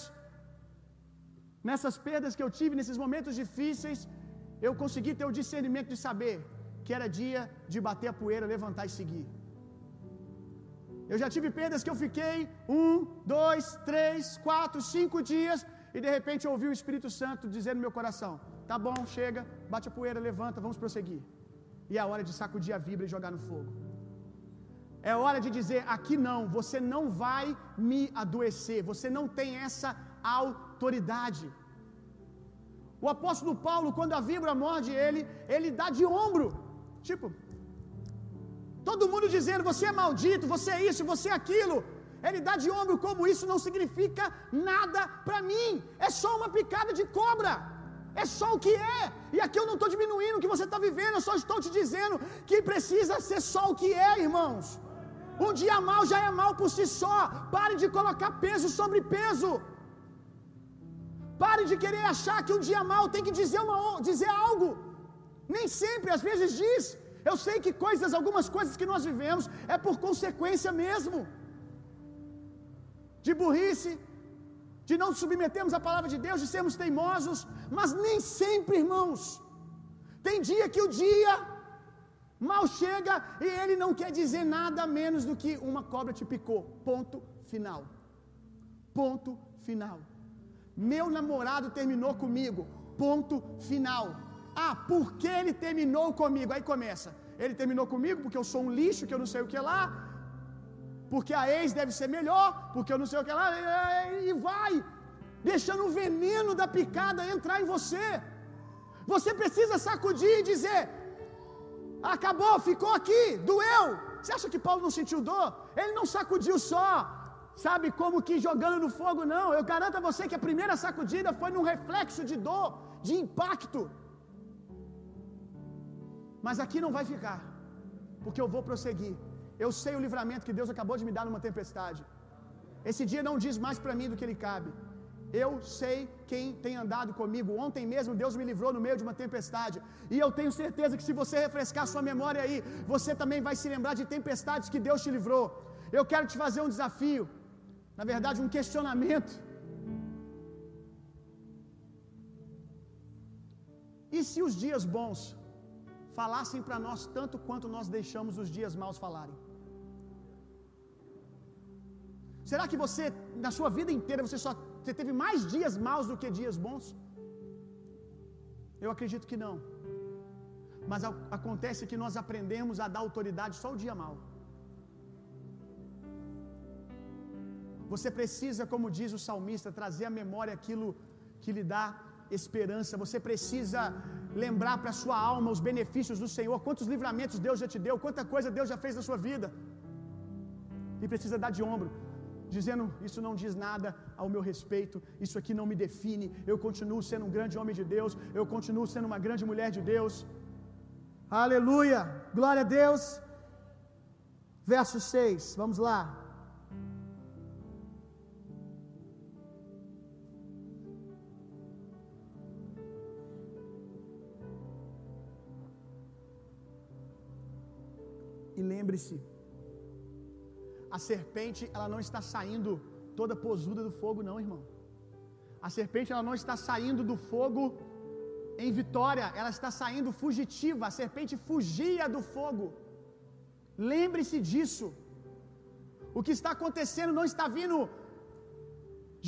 nessas perdas que eu tive, nesses momentos difíceis, eu consegui ter o discernimento de saber que era dia de bater a poeira, levantar e seguir. Eu já tive perdas que eu fiquei um, dois, três, quatro, cinco dias e de repente eu ouvi o Espírito Santo dizendo no meu coração: Tá bom, chega, bate a poeira, levanta, vamos prosseguir. E é hora de sacudir a vibra e jogar no fogo. É hora de dizer: aqui não, você não vai me adoecer, você não tem essa autoridade. O apóstolo Paulo, quando a vibra morde ele, ele dá de ombro, tipo, todo mundo dizendo: você é maldito, você é isso, você é aquilo. Ele dá de ombro, como isso não significa nada para mim, é só uma picada de cobra. É só o que é. E aqui eu não estou diminuindo o que você está vivendo, eu só estou te dizendo que precisa ser só o que é, irmãos. Um dia mal já é mal por si só. Pare de colocar peso sobre peso. Pare de querer achar que um dia mal tem que dizer, uma, dizer algo. Nem sempre, às vezes diz. Eu sei que coisas, algumas coisas que nós vivemos é por consequência mesmo. De burrice, de não submetermos a palavra de Deus, de sermos teimosos, mas nem sempre, irmãos. Tem dia que o dia mal chega e ele não quer dizer nada menos do que uma cobra te picou. Ponto final. Ponto final. Meu namorado terminou comigo. Ponto final. Ah, por que ele terminou comigo? Aí começa. Ele terminou comigo porque eu sou um lixo, que eu não sei o que lá, porque a ex deve ser melhor, porque eu não sei o que lá, e vai, deixando o veneno da picada entrar em você. Você precisa sacudir e dizer: acabou, ficou aqui, doeu. Você acha que Paulo não sentiu dor? Ele não sacudiu só, sabe, como que jogando no fogo, não. Eu garanto a você que a primeira sacudida foi num reflexo de dor, de impacto. Mas aqui não vai ficar, porque eu vou prosseguir. Eu sei o livramento que Deus acabou de me dar numa tempestade. Esse dia não diz mais para mim do que ele cabe. Eu sei quem tem andado comigo. Ontem mesmo Deus me livrou no meio de uma tempestade. E eu tenho certeza que se você refrescar sua memória aí, você também vai se lembrar de tempestades que Deus te livrou. Eu quero te fazer um desafio. Na verdade, um questionamento. E se os dias bons falassem para nós tanto quanto nós deixamos os dias maus falarem? Será que você, na sua vida inteira, você só você teve mais dias maus do que dias bons? Eu acredito que não. Mas a, acontece que nós aprendemos a dar autoridade só o dia mau. Você precisa, como diz o salmista, trazer à memória aquilo que lhe dá esperança. Você precisa lembrar para a sua alma os benefícios do Senhor, quantos livramentos Deus já te deu, quanta coisa Deus já fez na sua vida. E precisa dar de ombro, dizendo: Isso não diz nada ao meu respeito, isso aqui não me define. Eu continuo sendo um grande homem de Deus, eu continuo sendo uma grande mulher de Deus. Aleluia, glória a Deus. Verso 6, vamos lá. E lembre-se, a serpente, ela não está saindo toda posuda do fogo, não, irmão. A serpente, ela não está saindo do fogo em vitória, ela está saindo fugitiva. A serpente fugia do fogo. Lembre-se disso. O que está acontecendo não está vindo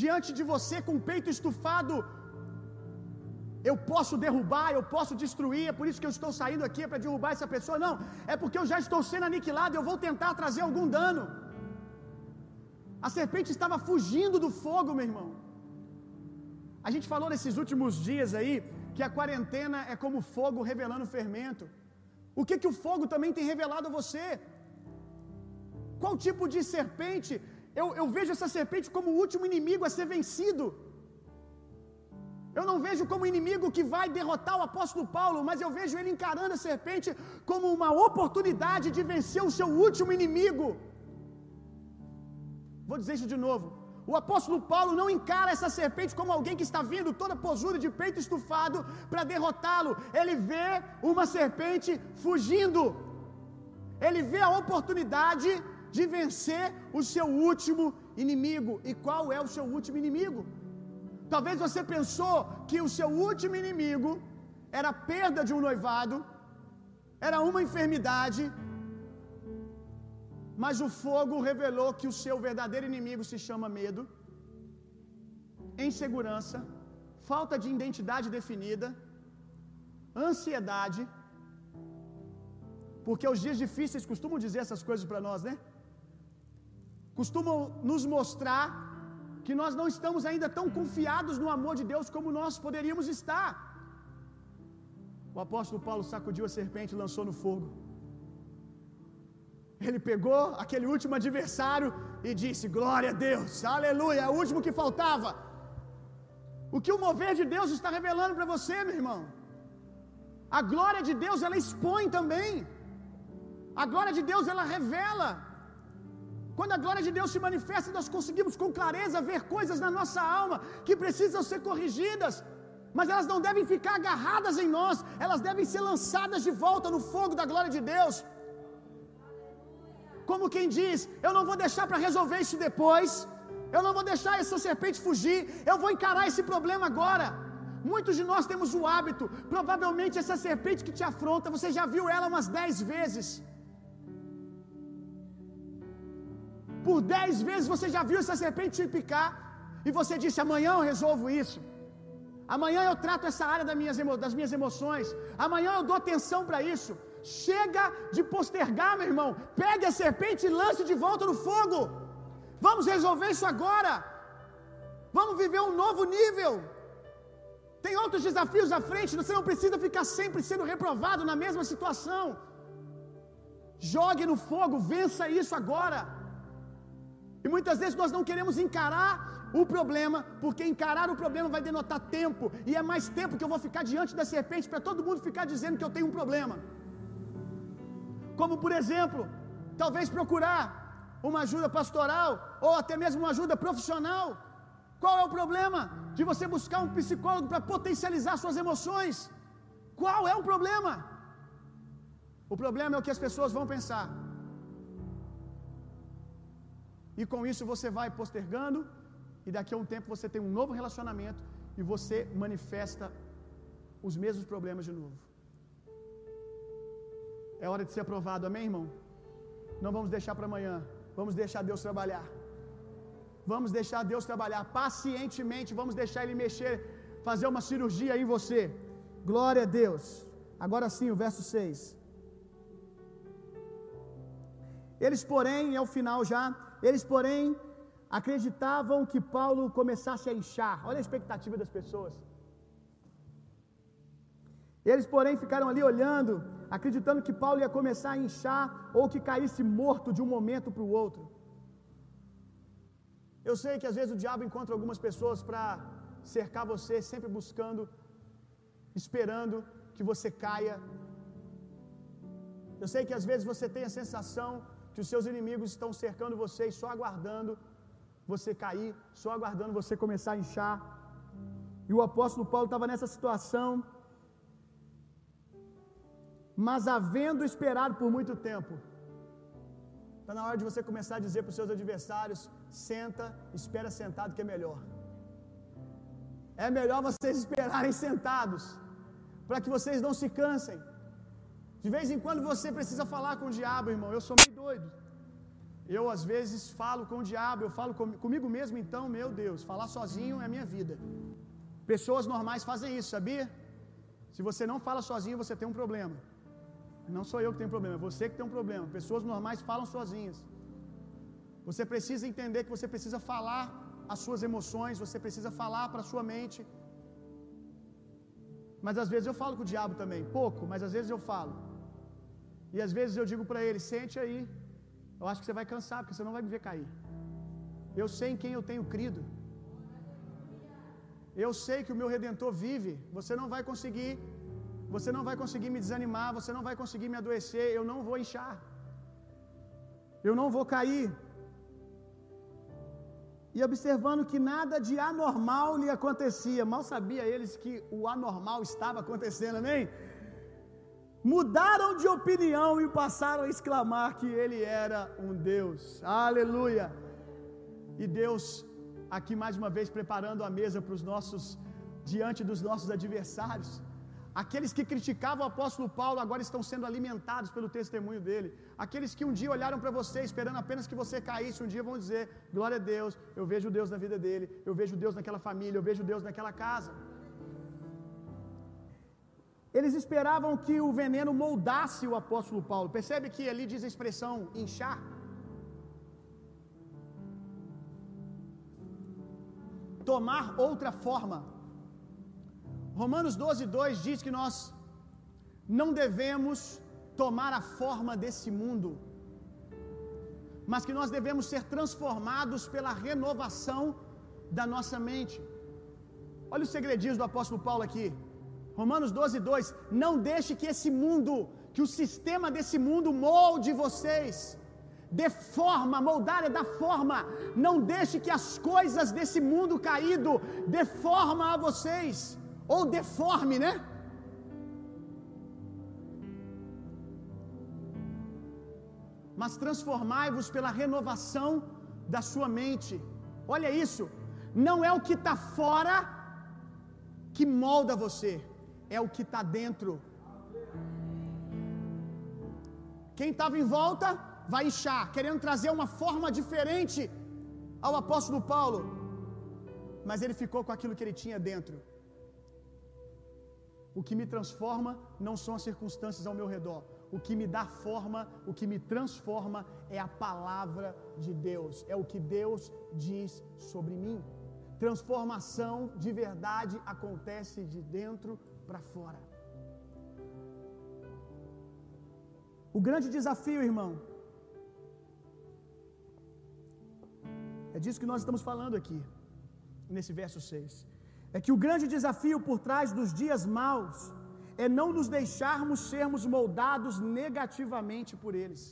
diante de você com o peito estufado eu posso derrubar, eu posso destruir, é por isso que eu estou saindo aqui para derrubar essa pessoa. Não, é porque eu já estou sendo aniquilado, eu vou tentar trazer algum dano. A serpente estava fugindo do fogo, meu irmão. A gente falou nesses últimos dias aí que a quarentena é como fogo revelando fermento. O que que o fogo também tem revelado a você? Qual tipo de serpente? Eu, eu vejo essa serpente como o último inimigo a ser vencido. Eu não vejo como inimigo que vai derrotar o apóstolo Paulo, mas eu vejo ele encarando a serpente como uma oportunidade de vencer o seu último inimigo. Vou dizer isso de novo. O apóstolo Paulo não encara essa serpente como alguém que está vindo toda posuda de peito estufado para derrotá-lo. Ele vê uma serpente fugindo. Ele vê a oportunidade de vencer o seu último inimigo. E qual é o seu último inimigo? Talvez você pensou que o seu último inimigo era a perda de um noivado, era uma enfermidade, mas o fogo revelou que o seu verdadeiro inimigo se chama medo, insegurança, falta de identidade definida, ansiedade, porque os dias difíceis costumam dizer essas coisas para nós, né? Costumam nos mostrar que nós não estamos ainda tão confiados no amor de Deus como nós poderíamos estar. O apóstolo Paulo sacudiu a serpente e lançou no fogo. Ele pegou aquele último adversário e disse: Glória a Deus, aleluia, é o último que faltava. O que o mover de Deus está revelando para você, meu irmão? A glória de Deus, ela expõe também. A glória de Deus, ela revela. Quando a glória de Deus se manifesta, nós conseguimos com clareza ver coisas na nossa alma que precisam ser corrigidas, mas elas não devem ficar agarradas em nós, elas devem ser lançadas de volta no fogo da glória de Deus. Como quem diz: Eu não vou deixar para resolver isso depois, eu não vou deixar essa serpente fugir, eu vou encarar esse problema agora. Muitos de nós temos o hábito, provavelmente essa serpente que te afronta, você já viu ela umas dez vezes. Por dez vezes você já viu essa serpente te picar. E você disse: amanhã eu resolvo isso. Amanhã eu trato essa área das minhas, das minhas emoções. Amanhã eu dou atenção para isso. Chega de postergar, meu irmão. Pegue a serpente e lance de volta no fogo. Vamos resolver isso agora. Vamos viver um novo nível. Tem outros desafios à frente. Você não precisa ficar sempre sendo reprovado na mesma situação. Jogue no fogo, vença isso agora. E muitas vezes nós não queremos encarar o problema, porque encarar o problema vai denotar tempo, e é mais tempo que eu vou ficar diante da serpente para todo mundo ficar dizendo que eu tenho um problema. Como, por exemplo, talvez procurar uma ajuda pastoral ou até mesmo uma ajuda profissional. Qual é o problema de você buscar um psicólogo para potencializar suas emoções? Qual é o problema? O problema é o que as pessoas vão pensar. E com isso você vai postergando, e daqui a um tempo você tem um novo relacionamento e você manifesta os mesmos problemas de novo. É hora de ser aprovado, amém, irmão? Não vamos deixar para amanhã, vamos deixar Deus trabalhar. Vamos deixar Deus trabalhar pacientemente, vamos deixar Ele mexer, fazer uma cirurgia em você. Glória a Deus. Agora sim, o verso 6. Eles, porém, é o final já, eles, porém, acreditavam que Paulo começasse a inchar. Olha a expectativa das pessoas. Eles, porém, ficaram ali olhando, acreditando que Paulo ia começar a inchar ou que caísse morto de um momento para o outro. Eu sei que às vezes o diabo encontra algumas pessoas para cercar você, sempre buscando, esperando que você caia. Eu sei que às vezes você tem a sensação que os seus inimigos estão cercando você e só aguardando você cair, só aguardando você começar a inchar. E o apóstolo Paulo estava nessa situação. Mas havendo esperado por muito tempo, está na hora de você começar a dizer para os seus adversários: senta, espera sentado que é melhor. É melhor vocês [LAUGHS] esperarem sentados, para que vocês não se cansem. De vez em quando você precisa falar com o diabo, irmão. Eu sou meio doido. Eu às vezes falo com o diabo, eu falo com, comigo mesmo, então, meu Deus, falar sozinho é a minha vida. Pessoas normais fazem isso, sabia? Se você não fala sozinho, você tem um problema. Não sou eu que tenho problema, é você que tem um problema. Pessoas normais falam sozinhas. Você precisa entender que você precisa falar as suas emoções, você precisa falar para a sua mente. Mas às vezes eu falo com o diabo também, pouco, mas às vezes eu falo. E às vezes eu digo para ele: sente aí, eu acho que você vai cansar, porque você não vai me ver cair. Eu sei em quem eu tenho crido. Eu sei que o meu redentor vive. Você não vai conseguir, você não vai conseguir me desanimar, você não vai conseguir me adoecer, eu não vou inchar. Eu não vou cair. E observando que nada de anormal lhe acontecia, mal sabia eles que o anormal estava acontecendo, amém? mudaram de opinião e passaram a exclamar que ele era um Deus. Aleluia! E Deus, aqui mais uma vez, preparando a mesa para os nossos, diante dos nossos adversários. Aqueles que criticavam o apóstolo Paulo agora estão sendo alimentados pelo testemunho dele. Aqueles que um dia olharam para você esperando apenas que você caísse, um dia vão dizer: Glória a Deus, eu vejo Deus na vida dele, eu vejo Deus naquela família, eu vejo Deus naquela casa. Eles esperavam que o veneno moldasse o apóstolo Paulo. Percebe que ali diz a expressão inchar? Tomar outra forma. Romanos 12, 2 diz que nós não devemos tomar a forma desse mundo, mas que nós devemos ser transformados pela renovação da nossa mente. Olha os segredinhos do apóstolo Paulo aqui. Romanos 12, 2: Não deixe que esse mundo, que o sistema desse mundo molde vocês, de forma, moldar é da forma. Não deixe que as coisas desse mundo caído deforma a vocês, ou deforme, né? Mas transformai-vos pela renovação da sua mente. Olha isso, não é o que está fora que molda você, é o que está dentro. Quem estava em volta vai inchar, querendo trazer uma forma diferente ao apóstolo Paulo, mas ele ficou com aquilo que ele tinha dentro. O que me transforma não são as circunstâncias ao meu redor. O que me dá forma, o que me transforma é a palavra de Deus, é o que Deus diz sobre mim. Transformação de verdade acontece de dentro para fora. O grande desafio, irmão, é disso que nós estamos falando aqui, nesse verso 6. É que o grande desafio por trás dos dias maus é não nos deixarmos sermos moldados negativamente por eles.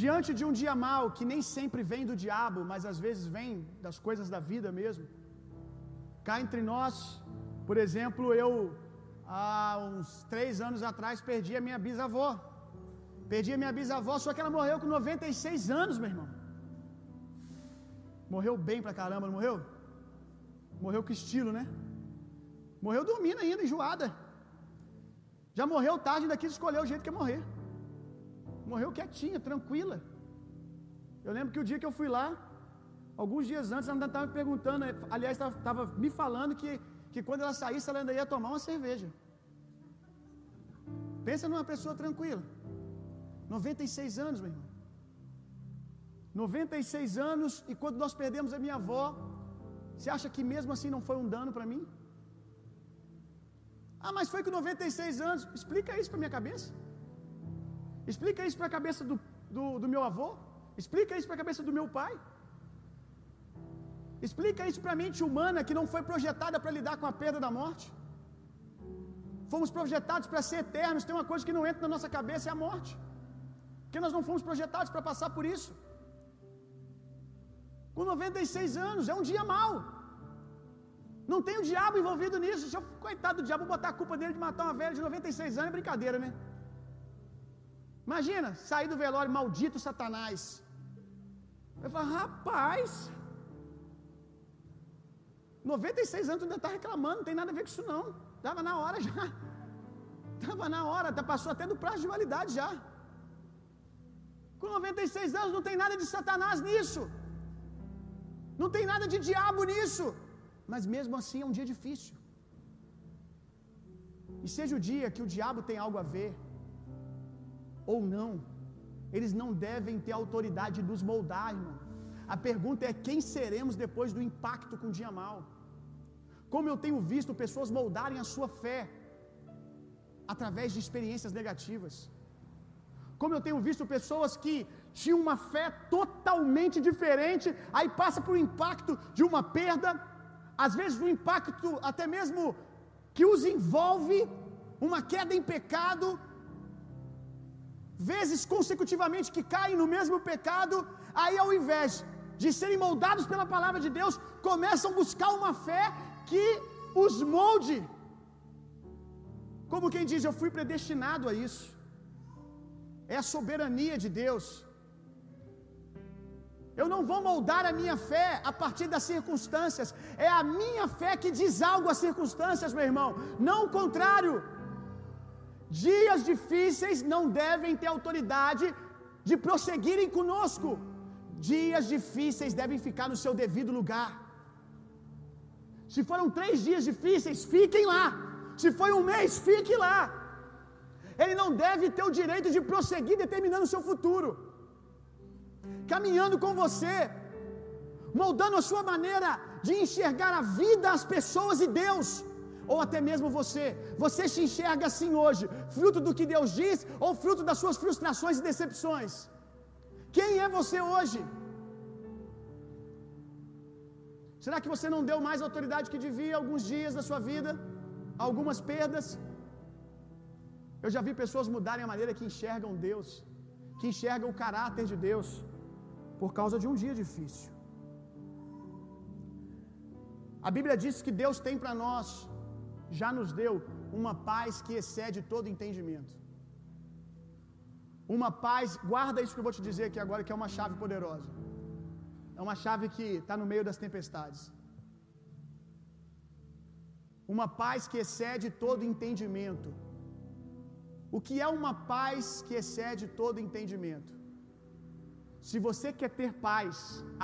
Diante de um dia mau, que nem sempre vem do diabo, mas às vezes vem das coisas da vida mesmo, Cá entre nós, por exemplo, eu há uns três anos atrás perdi a minha bisavó. Perdi a minha bisavó, só que ela morreu com 96 anos, meu irmão. Morreu bem pra caramba, não morreu? Morreu com estilo, né? Morreu dormindo ainda, enjoada. Já morreu tarde, ainda quis escolher o jeito que ia morrer. Morreu quietinha, tranquila. Eu lembro que o dia que eu fui lá, alguns dias antes, ela estava me perguntando, aliás, estava me falando que, que quando ela saísse, ela ainda ia tomar uma cerveja. Pensa numa pessoa tranquila. 96 anos, meu irmão. 96 anos, e quando nós perdemos a minha avó, você acha que mesmo assim não foi um dano para mim? Ah, mas foi com 96 anos. Explica isso para minha cabeça. Explica isso para a cabeça do, do, do, meu avô. Explica isso para a cabeça do meu pai. Explica isso para a mente humana que não foi projetada para lidar com a perda da morte. Fomos projetados para ser eternos. Tem uma coisa que não entra na nossa cabeça: é a morte. Porque nós não fomos projetados para passar por isso. Com 96 anos, é um dia mau. Não tem o diabo envolvido nisso. Se eu, coitado do diabo, botar a culpa dele de matar uma velha de 96 anos é brincadeira, né? Imagina, sair do velório, maldito Satanás. Eu falo, rapaz, 96 anos tu ainda está reclamando, não tem nada a ver com isso não. Estava na hora já. [LAUGHS] Estava na hora, até passou até do prazo de validade já. Com 96 anos não tem nada de Satanás nisso. Não tem nada de diabo nisso. Mas mesmo assim é um dia difícil. E seja o dia que o diabo tem algo a ver, ou não, eles não devem ter autoridade de nos moldar, irmão. A pergunta é: quem seremos depois do impacto com o dia mal? Como eu tenho visto pessoas moldarem a sua fé através de experiências negativas. Como eu tenho visto pessoas que tinham uma fé totalmente diferente, aí passa por um impacto de uma perda, às vezes um impacto até mesmo que os envolve, uma queda em pecado, vezes consecutivamente que caem no mesmo pecado, aí ao invés de serem moldados pela palavra de Deus, começam a buscar uma fé que os molde. Como quem diz, eu fui predestinado a isso. É a soberania de Deus. Eu não vou moldar a minha fé a partir das circunstâncias. É a minha fé que diz algo às circunstâncias, meu irmão. Não o contrário. Dias difíceis não devem ter autoridade de prosseguirem conosco. Dias difíceis devem ficar no seu devido lugar. Se foram três dias difíceis, fiquem lá. Se foi um mês, fique lá. Ele não deve ter o direito de prosseguir determinando o seu futuro, caminhando com você, moldando a sua maneira de enxergar a vida, as pessoas e Deus, ou até mesmo você. Você se enxerga assim hoje, fruto do que Deus diz, ou fruto das suas frustrações e decepções? Quem é você hoje? Será que você não deu mais autoridade que devia alguns dias da sua vida? Algumas perdas? Eu já vi pessoas mudarem a maneira que enxergam Deus, que enxergam o caráter de Deus, por causa de um dia difícil. A Bíblia diz que Deus tem para nós, já nos deu, uma paz que excede todo entendimento. Uma paz, guarda isso que eu vou te dizer aqui agora, que é uma chave poderosa. É uma chave que está no meio das tempestades. Uma paz que excede todo entendimento. O que é uma paz que excede todo entendimento? Se você quer ter paz,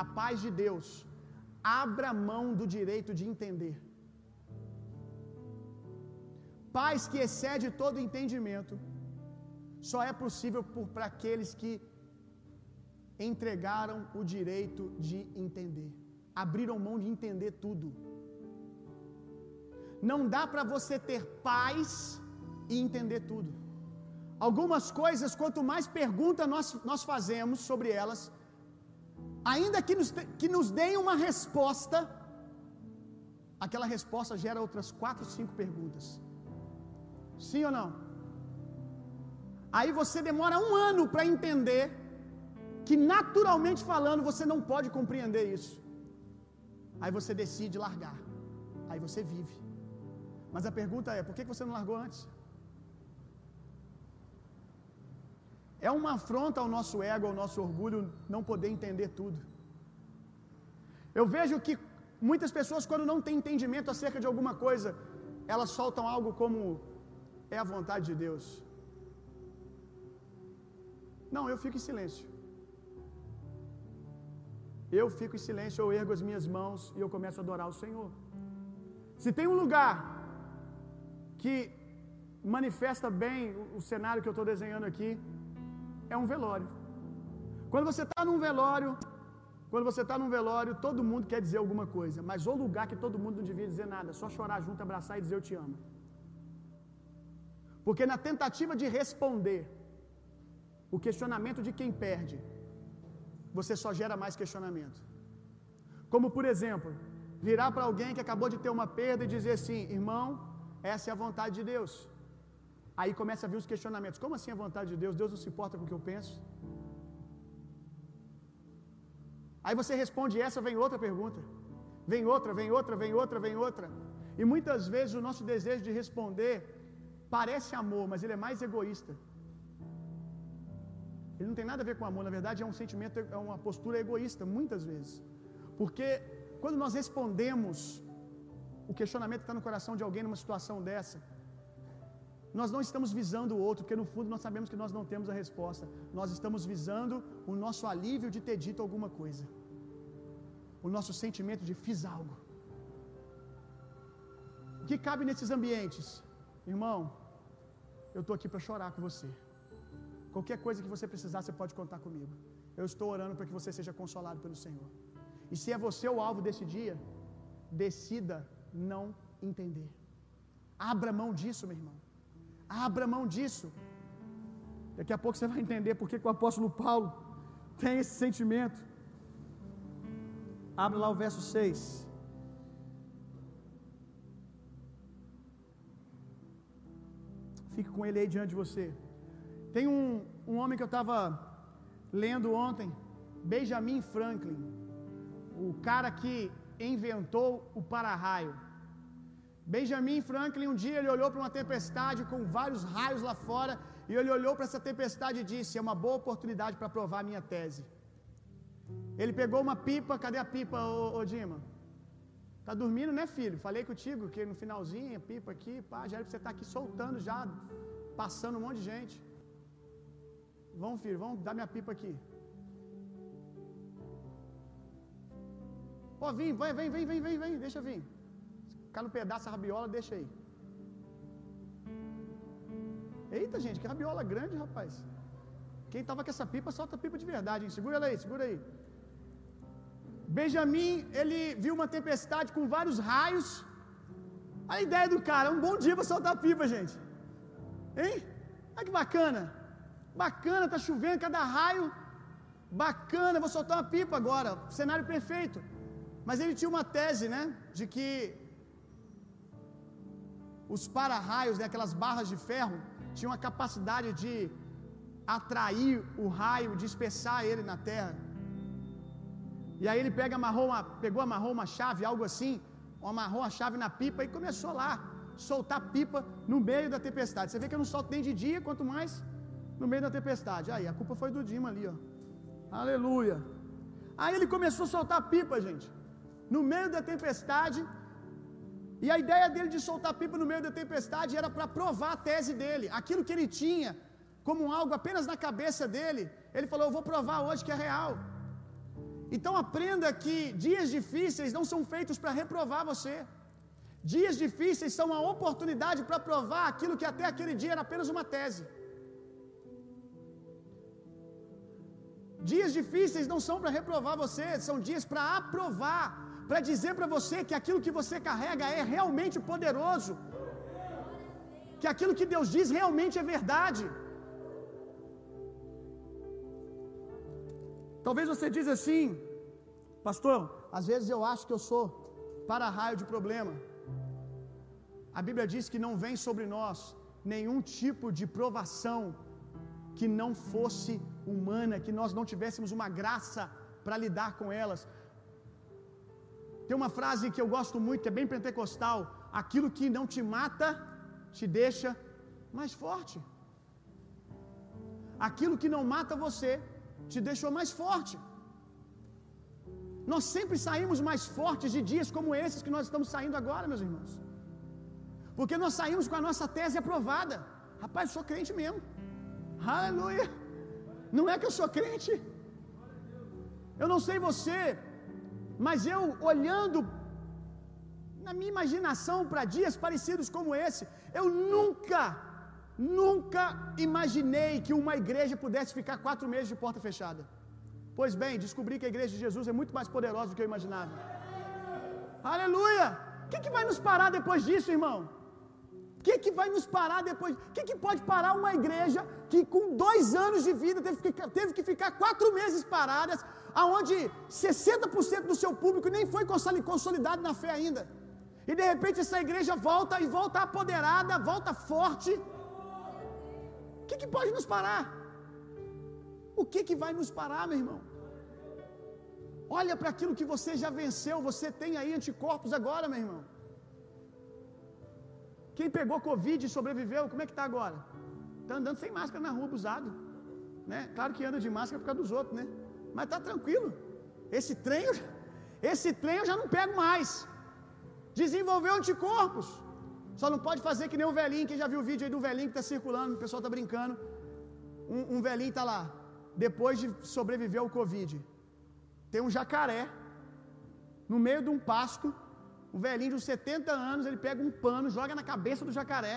a paz de Deus, abra mão do direito de entender. Paz que excede todo entendimento só é possível para aqueles que entregaram o direito de entender, abriram mão de entender tudo. Não dá para você ter paz e entender tudo. Algumas coisas, quanto mais pergunta nós, nós fazemos sobre elas, ainda que nos, que nos deem uma resposta, aquela resposta gera outras quatro, cinco perguntas. Sim ou não? Aí você demora um ano para entender que naturalmente falando você não pode compreender isso. Aí você decide largar. Aí você vive. Mas a pergunta é: por que você não largou antes? É uma afronta ao nosso ego, ao nosso orgulho, não poder entender tudo. Eu vejo que muitas pessoas, quando não têm entendimento acerca de alguma coisa, elas soltam algo como: é a vontade de Deus. Não, eu fico em silêncio. eu fico em silêncio, eu ergo as minhas mãos e eu começo a adorar o Senhor. Se tem um lugar que manifesta bem o cenário que eu estou desenhando aqui, é um velório. Quando você está num velório, quando você está num velório, todo mundo quer dizer alguma coisa, mas o lugar que todo mundo não devia dizer nada, só chorar junto, abraçar e dizer eu te amo. Porque na tentativa de responder o questionamento de quem perde, você só gera mais questionamento. Como por exemplo, virar para alguém que acabou de ter uma perda e dizer assim: irmão, essa é a vontade de Deus. Aí começa a vir os questionamentos: como assim a vontade de Deus? Deus não se importa com o que eu penso? Aí você responde essa, vem outra pergunta. Vem outra, vem outra, vem outra, vem outra. E muitas vezes o nosso desejo de responder parece amor, mas ele é mais egoísta. Ele não tem nada a ver com amor, na verdade é um sentimento, é uma postura egoísta, muitas vezes. Porque quando nós respondemos o questionamento que está no coração de alguém numa situação dessa, nós não estamos visando o outro, porque no fundo nós sabemos que nós não temos a resposta. Nós estamos visando o nosso alívio de ter dito alguma coisa. O nosso sentimento de fiz algo. O que cabe nesses ambientes? Irmão, eu estou aqui para chorar com você. Qualquer coisa que você precisar, você pode contar comigo. Eu estou orando para que você seja consolado pelo Senhor. E se é você o alvo desse dia, decida não entender. Abra mão disso, meu irmão. Abra mão disso. Daqui a pouco você vai entender porque que o apóstolo Paulo tem esse sentimento. Abra lá o verso 6. Fique com ele aí diante de você. Tem um, um homem que eu estava lendo ontem, Benjamin Franklin, o cara que inventou o para-raio. Benjamin Franklin, um dia ele olhou para uma tempestade com vários raios lá fora, e ele olhou para essa tempestade e disse: É uma boa oportunidade para provar a minha tese. Ele pegou uma pipa, cadê a pipa, ô, ô Dima? Tá dormindo, né, filho? Falei contigo que no finalzinho, a pipa aqui, pá, já era pra você estar tá aqui soltando já, passando um monte de gente. Vamos, filho, vamos dar minha pipa aqui. Vem, vai, vem, vem, vem, vem, vem, deixa vir. Ficar no pedaço a rabiola, deixa aí. Eita, gente, que rabiola grande, rapaz. Quem tava com essa pipa, solta a pipa de verdade, hein? Segura ela aí, segura aí. Benjamin, ele viu uma tempestade com vários raios. A ideia do cara, um bom dia para soltar a pipa, gente. Hein? Olha que bacana. Bacana, tá chovendo, cada raio. Bacana, vou soltar uma pipa agora. Cenário perfeito. Mas ele tinha uma tese, né? De que os para-raios, né, aquelas barras de ferro, tinham a capacidade de atrair o raio, dispersar ele na terra. E aí ele pega, amarrou uma, pegou, amarrou uma chave, algo assim, amarrou a chave na pipa e começou lá, soltar pipa no meio da tempestade. Você vê que eu não solto nem de dia, quanto mais no meio da tempestade. Aí, a culpa foi do Dima ali, ó. Aleluia. Aí ele começou a soltar pipa, gente. No meio da tempestade. E a ideia dele de soltar pipa no meio da tempestade era para provar a tese dele. Aquilo que ele tinha como algo apenas na cabeça dele, ele falou: Eu vou provar hoje que é real. Então aprenda que dias difíceis não são feitos para reprovar você. Dias difíceis são uma oportunidade para provar aquilo que até aquele dia era apenas uma tese. Dias difíceis não são para reprovar você, são dias para aprovar, para dizer para você que aquilo que você carrega é realmente poderoso, que aquilo que Deus diz realmente é verdade. Talvez você diz assim, pastor, às vezes eu acho que eu sou para-raio de problema. A Bíblia diz que não vem sobre nós nenhum tipo de provação que não fosse humana, que nós não tivéssemos uma graça para lidar com elas. Tem uma frase que eu gosto muito, que é bem pentecostal: aquilo que não te mata, te deixa mais forte. Aquilo que não mata você, te deixou mais forte. Nós sempre saímos mais fortes de dias como esses que nós estamos saindo agora, meus irmãos. Porque nós saímos com a nossa tese aprovada. Rapaz, eu sou crente mesmo. Aleluia. Não é que eu sou crente. Eu não sei você, mas eu olhando na minha imaginação para dias parecidos como esse, eu nunca, nunca imaginei que uma igreja pudesse ficar quatro meses de porta fechada. Pois bem, descobri que a igreja de Jesus é muito mais poderosa do que eu imaginava. Aleluia! O que, que vai nos parar depois disso, irmão? O que, que vai nos parar depois? O que, que pode parar uma igreja que com dois anos de vida teve que, teve que ficar quatro meses paradas, aonde 60% do seu público nem foi consolidado na fé ainda? E de repente essa igreja volta e volta apoderada, volta forte. O que, que pode nos parar? O que, que vai nos parar, meu irmão? Olha para aquilo que você já venceu, você tem aí anticorpos agora, meu irmão. Quem pegou Covid e sobreviveu, como é que está agora? Está andando sem máscara na rua, abusado. Né? Claro que anda de máscara por causa dos outros, né? Mas está tranquilo. Esse trem, [LAUGHS] esse trem eu já não pego mais. Desenvolveu anticorpos. Só não pode fazer que nem o velhinho, quem já viu o vídeo aí do velhinho que está circulando, o pessoal está brincando. Um, um velhinho está lá, depois de sobreviver ao Covid. Tem um jacaré no meio de um pasto. Um velhinho de 70 anos, ele pega um pano, joga na cabeça do jacaré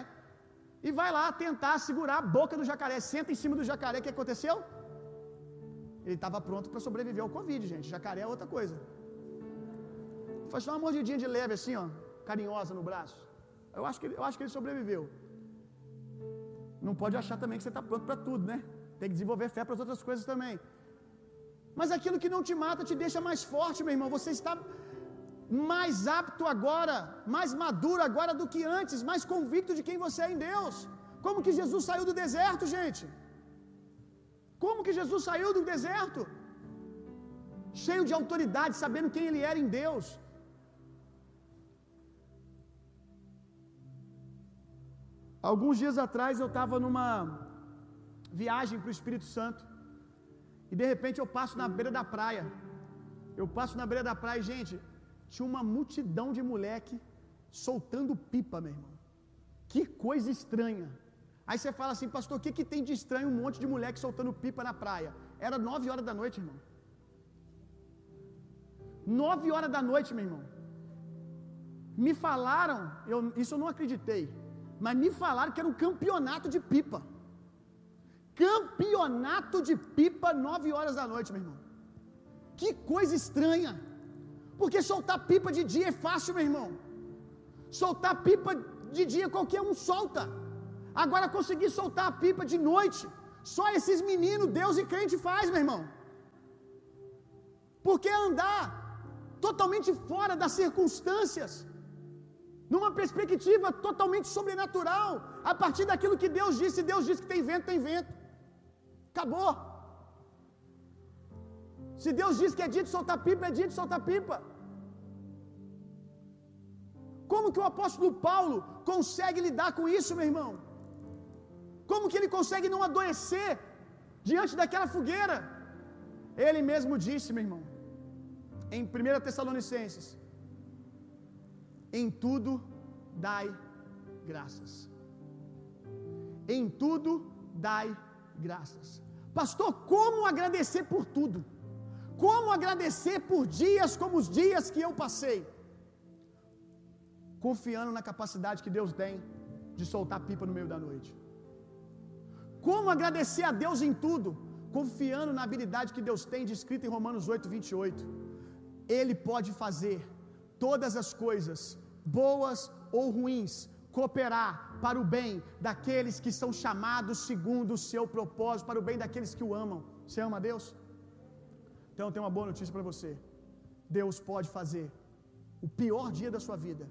e vai lá tentar segurar a boca do jacaré. Senta em cima do jacaré. O que aconteceu? Ele estava pronto para sobreviver ao Covid, gente. Jacaré é outra coisa. Faz só uma mordidinha de leve assim, ó, carinhosa no braço. Eu acho que, eu acho que ele sobreviveu. Não pode achar também que você está pronto para tudo, né? Tem que desenvolver fé para as outras coisas também. Mas aquilo que não te mata te deixa mais forte, meu irmão. Você está mais apto agora, mais maduro agora do que antes, mais convicto de quem você é em Deus. Como que Jesus saiu do deserto, gente? Como que Jesus saiu do deserto? Cheio de autoridade, sabendo quem ele era em Deus. Alguns dias atrás eu estava numa viagem para o Espírito Santo e de repente eu passo na beira da praia. Eu passo na beira da praia gente, tinha uma multidão de moleque soltando pipa, meu irmão. Que coisa estranha. Aí você fala assim, pastor, o que, que tem de estranho um monte de moleque soltando pipa na praia? Era nove horas da noite, irmão. Nove horas da noite, meu irmão. Me falaram, eu, isso eu não acreditei, mas me falaram que era um campeonato de pipa. Campeonato de pipa, nove horas da noite, meu irmão. Que coisa estranha. Porque soltar pipa de dia é fácil, meu irmão. Soltar pipa de dia qualquer um solta. Agora conseguir soltar a pipa de noite, só esses meninos, Deus e crente faz, meu irmão. Porque andar totalmente fora das circunstâncias, numa perspectiva totalmente sobrenatural, a partir daquilo que Deus disse. Deus disse que tem vento, tem vento. Acabou. Se Deus diz que é dia de soltar pipa, é dia de soltar pipa. Como que o apóstolo Paulo consegue lidar com isso, meu irmão? Como que ele consegue não adoecer diante daquela fogueira? Ele mesmo disse, meu irmão, em 1 Tessalonicenses: Em tudo dai graças. Em tudo dai graças. Pastor, como agradecer por tudo? Como agradecer por dias como os dias que eu passei? Confiando na capacidade que Deus tem de soltar pipa no meio da noite. Como agradecer a Deus em tudo? Confiando na habilidade que Deus tem descrita em Romanos 8, 28. Ele pode fazer todas as coisas, boas ou ruins, cooperar para o bem daqueles que são chamados segundo o seu propósito, para o bem daqueles que o amam. Você ama a Deus? Então eu tenho uma boa notícia para você. Deus pode fazer o pior dia da sua vida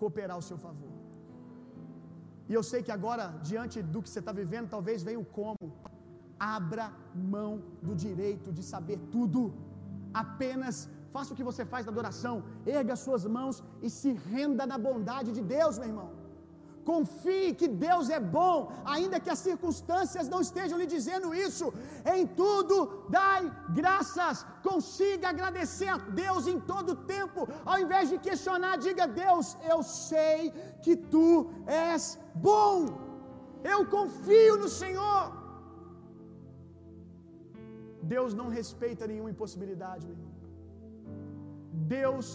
cooperar ao seu favor. E eu sei que agora, diante do que você está vivendo, talvez venha o como. Abra mão do direito de saber tudo. Apenas faça o que você faz na adoração. Erga suas mãos e se renda na bondade de Deus, meu irmão. Confie que Deus é bom, ainda que as circunstâncias não estejam lhe dizendo isso. Em tudo, dai graças. Consiga agradecer a Deus em todo o tempo. Ao invés de questionar, diga: Deus, eu sei que tu és bom. Eu confio no Senhor. Deus não respeita nenhuma impossibilidade, meu irmão. Deus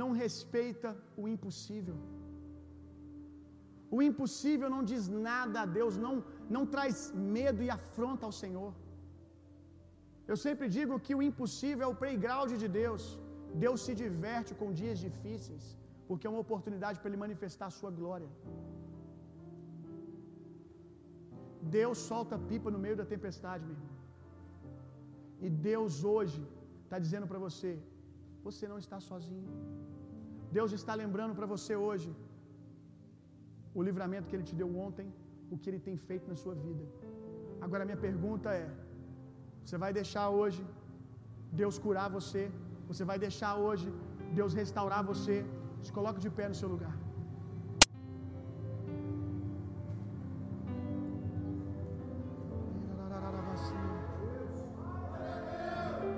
não respeita o impossível. O impossível não diz nada a Deus, não, não traz medo e afronta ao Senhor. Eu sempre digo que o impossível é o playground de Deus. Deus se diverte com dias difíceis, porque é uma oportunidade para Ele manifestar a sua glória. Deus solta pipa no meio da tempestade, meu irmão. E Deus hoje está dizendo para você: você não está sozinho. Deus está lembrando para você hoje o livramento que Ele te deu ontem, o que Ele tem feito na sua vida. Agora minha pergunta é: você vai deixar hoje Deus curar você? Você vai deixar hoje Deus restaurar você? Se coloque de pé no seu lugar.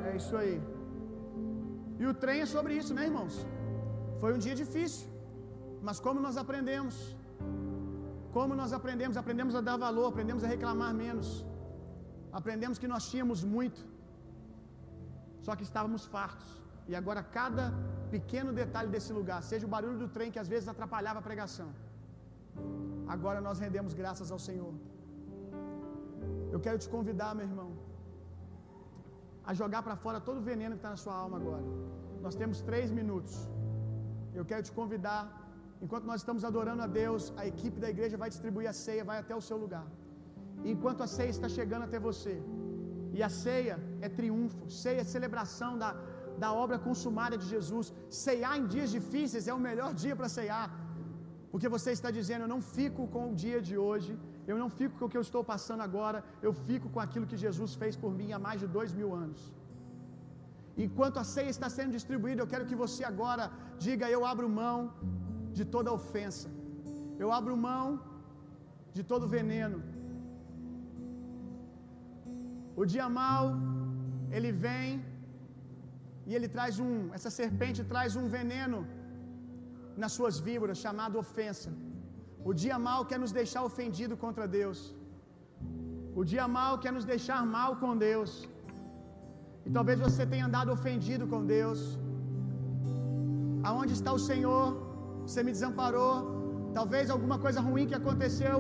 É isso aí. E o trem é sobre isso, né, irmãos? Foi um dia difícil, mas como nós aprendemos? Como nós aprendemos? Aprendemos a dar valor, aprendemos a reclamar menos. Aprendemos que nós tínhamos muito, só que estávamos fartos. E agora cada pequeno detalhe desse lugar, seja o barulho do trem que às vezes atrapalhava a pregação, agora nós rendemos graças ao Senhor. Eu quero te convidar, meu irmão, a jogar para fora todo o veneno que está na sua alma agora. Nós temos três minutos. Eu quero te convidar, enquanto nós estamos adorando a Deus, a equipe da igreja vai distribuir a ceia, vai até o seu lugar. Enquanto a ceia está chegando até você, e a ceia é triunfo, ceia é celebração da, da obra consumada de Jesus. Ceiar em dias difíceis é o melhor dia para ceiar, porque você está dizendo: Eu não fico com o dia de hoje, eu não fico com o que eu estou passando agora, eu fico com aquilo que Jesus fez por mim há mais de dois mil anos. Enquanto a ceia está sendo distribuída, eu quero que você agora diga: Eu abro mão de toda ofensa, eu abro mão de todo veneno. O dia mal, ele vem e ele traz um, essa serpente traz um veneno nas suas víboras, chamado ofensa. O dia mal quer nos deixar ofendido contra Deus. O dia mal quer nos deixar mal com Deus. E talvez você tenha andado ofendido com Deus. Aonde está o Senhor? Você me desamparou. Talvez alguma coisa ruim que aconteceu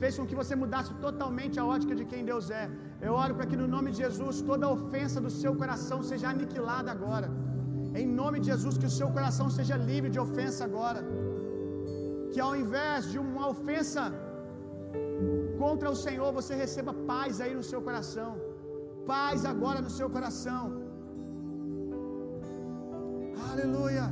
fez com que você mudasse totalmente a ótica de quem Deus é. Eu oro para que no nome de Jesus toda ofensa do seu coração seja aniquilada agora. Em nome de Jesus, que o seu coração seja livre de ofensa agora. Que ao invés de uma ofensa contra o Senhor, você receba paz aí no seu coração. Paz agora no seu coração. Aleluia.